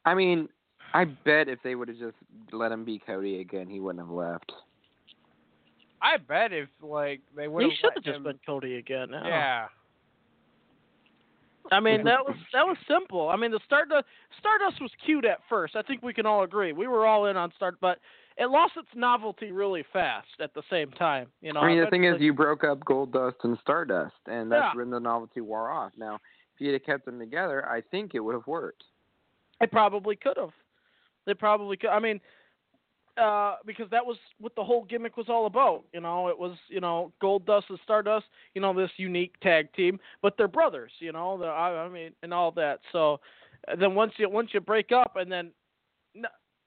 I mean, I bet if they would have just let him be Cody again, he wouldn't have left. I bet if like they would He have should have just been Cody again. Yeah. Yeah. I mean that was that was simple. I mean the Stardust Stardust was cute at first. I think we can all agree. We were all in on Start, but it lost its novelty really fast at the same time. You know. I mean, the thing is, you broke up Gold Dust and Stardust, and that's Yeah. when the novelty wore off. Now, if you'd have kept them together, I think it would have worked. They probably could have. They probably could. I mean, uh, because that was what the whole gimmick was all about. You know, it was you know Gold Dust and Stardust. You know, this unique tag team, but they're brothers. You know, the, I, I mean, and all that. So then once you once you break up, and then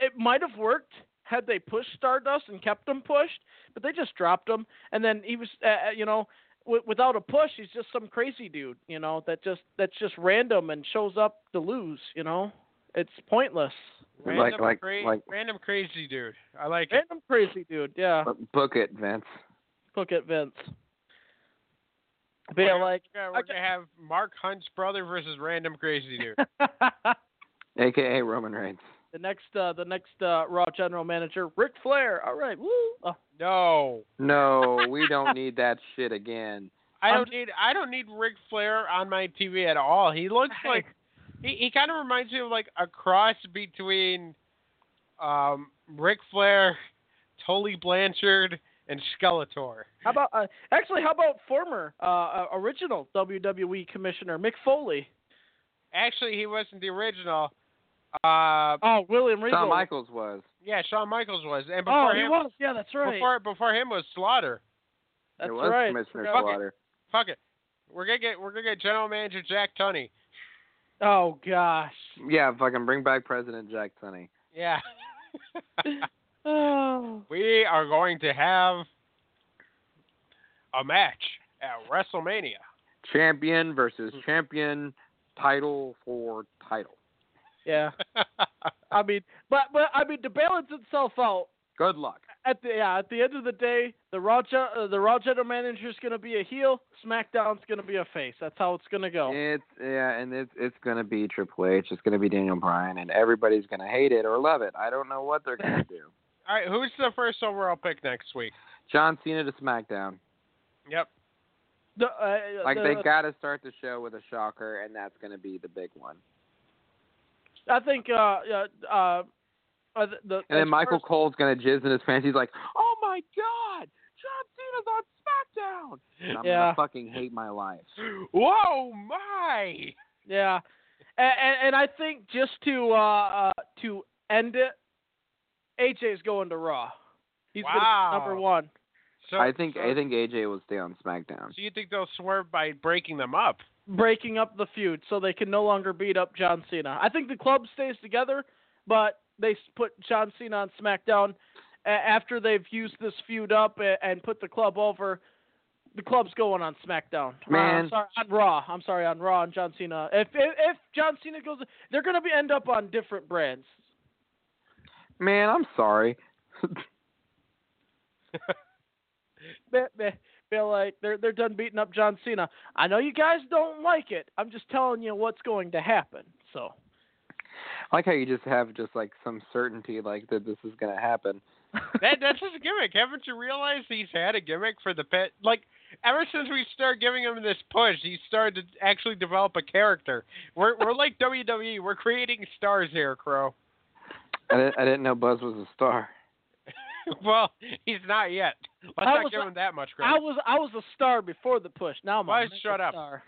it might have worked had they pushed Stardust and kept him pushed, but they just dropped him. And then he was, uh, you know, w- without a push, he's just some crazy dude. You know, that just that's just random and shows up to lose. You know, it's pointless. Random, Like- like- cra- like- random crazy dude. I like it. Random crazy dude. Yeah. Book it, Vince. Book it, Vince. But yeah, like Yeah, we're I- gonna have Mark Hunt's brother versus random crazy dude. AKA Roman Reigns. The next uh the next uh Raw general manager, Ric Flair. All right. Woo. Oh, no, No, we don't need that shit again. I don't need I don't need Ric Flair on my TV at all. He looks like he he kind of reminds me of like a cross between um Ric Flair, Tully Blanchard, and Skeletor. How about uh, actually? How about former uh, uh, original WWE commissioner Mick Foley? Actually, he wasn't the original. Uh, Oh, William Regal. Shawn Michaels was. yeah, Shawn Michaels was, and Oh, before he him, was. Yeah, that's right. before before him was Slaughter. that's it was right. Commissioner Forgot- Slaughter. Fuck it, we're gonna get we're gonna get General Manager Jack Tunney. Oh gosh. Yeah, fucking bring back President Jack Tunney. Yeah. Oh. we are going to have a match at WrestleMania. Champion versus champion, title for title. Yeah. I mean, but but I mean to balance itself out. Good luck. At the yeah, at the end of the day, the Raw uh, the Raw general manager is going to be a heel. SmackDown's going to be a face. That's how it's going to go. It's yeah, and it's it's gonna be Triple H. It's gonna be Daniel Bryan, and everybody's gonna hate it or love it. I don't know what they're gonna do. All right, who's the first overall pick next week? John Cena to SmackDown. Yep. The, uh, Like the- they gotta start the show with a shocker, and that's gonna be the big one. I think uh uh uh uh, the, the And then Michael far as- Cole's gonna jizz in his pants. He's like, "Oh my God, John Cena's on SmackDown!" And I'm Yeah. gonna fucking hate my life. Whoa, my! Yeah, and, and, and I think just to uh, uh to end it, AJ's going to Raw. He's gonna be Wow. number one. So I think so, I think AJ will stay on SmackDown. So you think they'll swerve by breaking them up? Breaking up the feud so they can no longer beat up John Cena. I think the club stays together, but they put John Cena on SmackDown after they've used this feud up and put the club over. The club's going on SmackDown. Uh, Man. I'm sorry, on Raw. I'm sorry, on Raw and John Cena. If if, if John Cena goes, they're going to be end up on different brands. Man, I'm sorry. They, like they're they're done beating up John Cena. I know you guys don't like it. I'm just telling you what's going to happen. So. I like how you just have just like some certainty like that this is gonna happen. that that's his gimmick. Haven't you realized he's had a gimmick for the pet? Like ever since we started giving him this push, he started to actually develop a character. We're we're like WWE. We're creating stars here, Crow. I didn't, I didn't know Buzz was a star. well, he's not yet. Let's I not was give him that much I credit. was I was a star before the push. Now I'm a shut up. Star.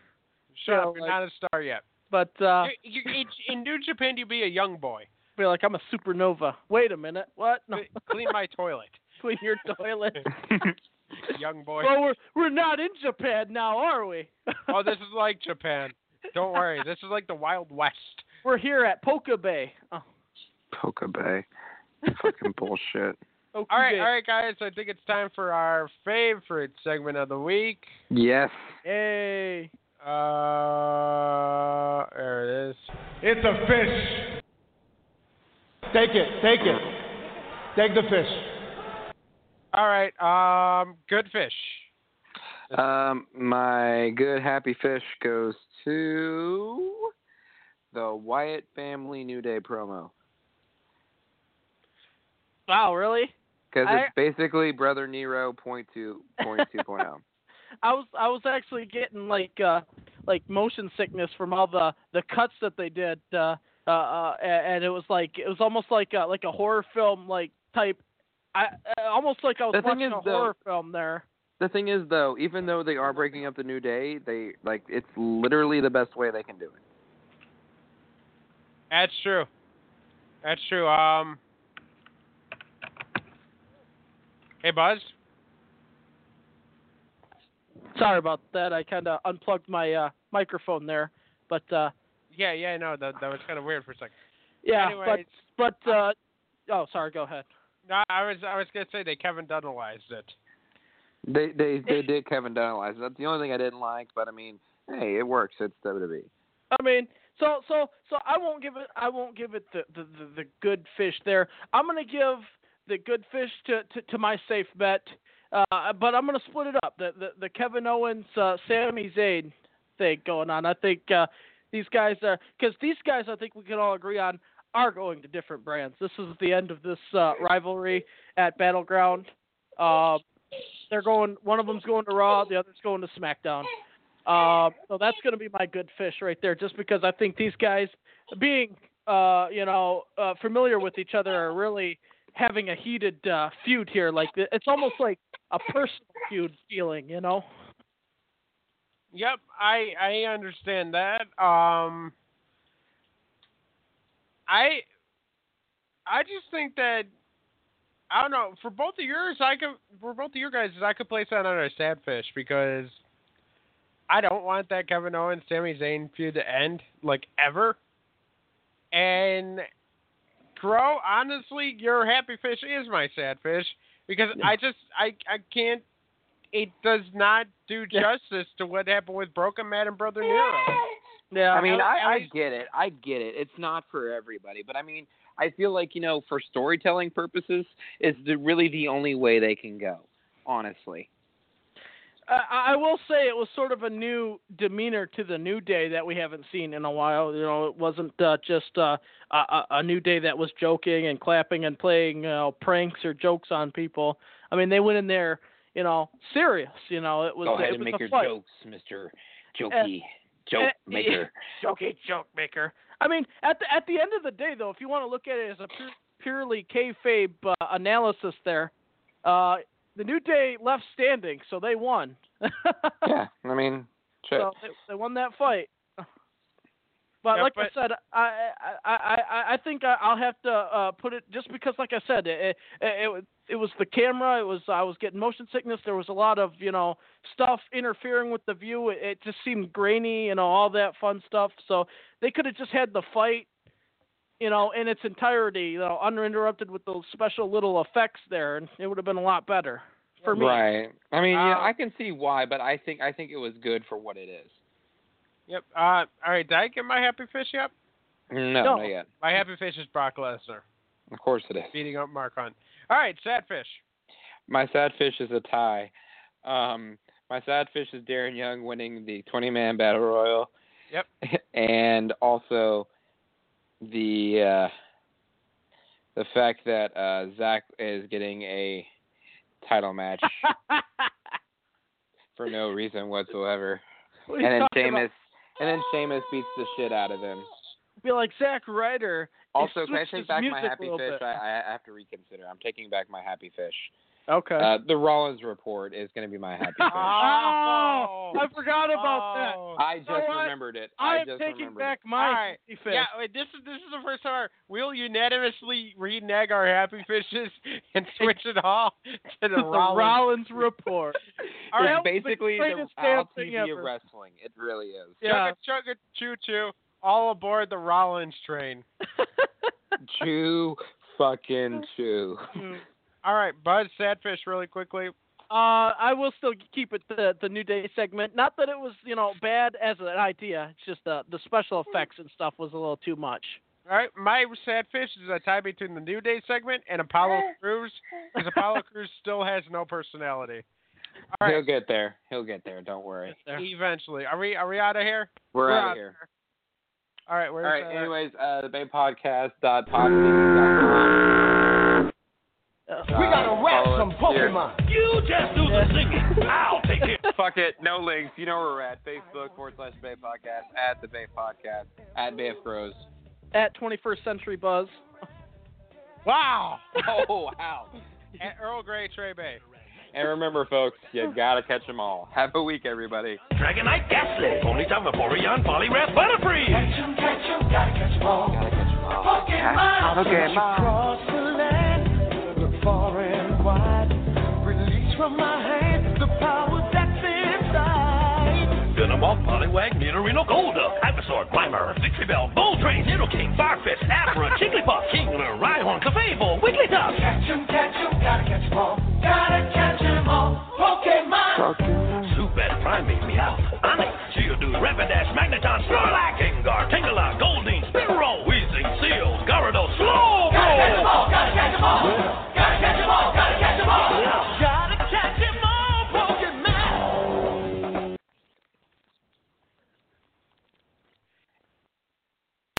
Shut yeah, up. You're like- not a star yet. But uh, you, you, it's- in New Japan, you'd be a young boy. be like I'm a supernova. Wait a minute. What? No. Clean my toilet, Clean your toilet. young boy. well, we're we're not in Japan now, are we? Oh, this is like Japan. Don't worry. This is like the Wild West. we're here at Poka Bay. Oh, Poker Bay. Fucking bullshit. Poka All right, all right, guys. I think it's time for our favorite segment of the week. Yes. Hey. Uh, there it is. It's a fish. Take it. Take it. Take the fish. All right. Um, good fish. Um, my good happy fish goes to the Wyatt family New Day promo Wow, really? Because I- it's basically Brother Nero point two point two point oh. I was I was actually getting like uh like motion sickness from all the the cuts that they did uh uh, uh and it was like it was almost like a, like a horror film like type I uh, almost like I was The thing watching is, a though- horror film there. The thing is, though, even though they are breaking up the New Day, they like it's literally the best way they can do it. That's true. That's true. Um. Hey, Buzz. Sorry about that. I kind of unplugged my uh, microphone there, but uh, Yeah, yeah, no, that that was kind of weird for a second. yeah, Anyways, but but uh, oh, sorry. Go ahead. no, I was I was gonna say they Kevin Dunalized it. They they they did Kevin Dunn. That's the only thing I didn't like, but I mean, hey, it works. It's WWE. I mean, so so so I won't give it I won't give it the the, the, the good fish there. I'm gonna give the good fish to, to, to my safe bet, uh, but I'm gonna split it up. The the, the Kevin Owens, uh, Sami Zayn thing going on. I think uh, these guys are because these guys I think we can all agree on are going to different brands. This is the end of this uh, rivalry at Battleground. Uh, they're going. One of them's going to Raw. The other's going to SmackDown. Uh, so that's going to be my good fish right there, just because I think these guys, being uh, you know uh, familiar with each other, are really having a heated uh, feud here. Like it's almost like a personal feud feeling, you know. Yep, I I understand that. Um, I I just think that I don't know for both of yours. I could for both of your guys, I could place that on a sad fish because I don't want that Kevin Owens Sami Zayn feud to end like ever. And Crow, honestly, your happy fish is my sad fish because I just I I can't. It does not do justice to what happened with Broken Matt and Brother Nero. Yeah, I mean, I, I get it. I get it. It's not for everybody, but I mean, I feel like you know, for storytelling purposes, it's the, really the only way they can go. Honestly. I, I will say it was sort of a new demeanor to the New Day that we haven't seen in a while. You know, it wasn't uh, just uh, a, a- New Day that was joking and clapping and playing you know, pranks or jokes on people. I mean, they went in there, you know, serious. You know, it was Go ahead and make your fight. jokes, Mister Jokey Joke uh, Maker. jokey joke maker. I mean, at the at the end of the day, though, if you want to look at it as a pure, purely kayfabe uh, analysis, there, uh, the New Day left standing, so they won. yeah, I mean, shit. So they, they won that fight. But Yeah, like but- I said, I I I I, I think I, I'll have to uh, put it just because, like I said, it, it it was- it was the camera. It was I was getting motion sickness. There was a lot of you know stuff interfering with the view. It, it just seemed grainy, you know, all that fun stuff. So they could have just had the fight, you know, in its entirety, you know, uninterrupted with those special little effects there, and it would have been a lot better for me. Right. I mean, yeah, Uh, I can see why, but I think I think it was good for what it is. Yep. Uh, all right. Did I get my happy fish yet? No, No. not yet. My happy fish is Brock Lesnar Of course it is. beating up Mark Hunt. All right, sad fish. My sad fish is a tie. Um, my sad fish is Darren Young winning the 20 man battle royal. Yep. And also the uh, the fact that uh, Zach is getting a title match for no reason whatsoever. What And then talking about? And then Sheamus beats the shit out of him. be like Zack Ryder. Also, can I take back my happy fish? I, I have to reconsider. I'm taking back my happy fish. Okay. Uh, the Rollins report is going to be my happy fish. oh, I forgot about Oh. I just know what? remembered it. that. I am just taking back it. my All right. happy fish. Yeah, wait, this is this is the first time we'll unanimously renege our happy fishes and switch it all to the the Rollins. Rollins report. All right, That It's the basically the greatest damn thing TV ever. of wrestling. It really is. Yeah. Chugga chugga choo choo, all aboard the Rollins train. Chew fucking chew. All right, Bud Sadfish, really quickly. Uh, I will still keep it the the New Day segment. Not that it was you know bad as an idea. It's just the the special effects and stuff was a little too much. All right, my sad fish is a tie between the New Day segment and Apollo Cruz, because Apollo Cruz still has no personality. All He'll get there. He'll get there. Don't worry. There. eventually. Are we are we out of here? We're, We're out out of here. All right, where's All right. uh, Anyways, uh, the Bay Podcast dot podbean.com. Uh, We gotta rap follow some us here. Pokemon. You just do the singing. I'll take it. Fuck it. No links. You know where we're at. Facebook forward slash Bay Podcast at the Bay Podcast at Bay of Crows. at 21st Century Buzz. Wow. Oh wow. At Earl Grey Trey Bay. And remember, folks, you gotta catch them all. Have a week, everybody. Dragonite Gaslit. Only time Vaporeon Polyrath Butterfree. Gotta catch them all. Pokemon. Cross the land, look far and wide. Release from my hands the power that's inside. Cinnamon, Poliwag, Minorino, Golduck, Ivysaur, Grimer, Sixty Bell, Bull Train, Little King, Farfetch, Abra, Jigglypuff, Kingler, Rhyhorn, Clefable, Wigglytuff. Catch 'em, catch 'em, gotta catch 'em all, gotta catch 'em all. Pokemon. Pokemon. Zubat, Primate, Meowth, Onyx, Geodude, Rapidash, Magneton, Snorlax, Gengar, Tangela, Goldene, Spiro, Weezing, Seals, Gyarados, Slow catch them all, gotta catch them all. Gotta catch them all.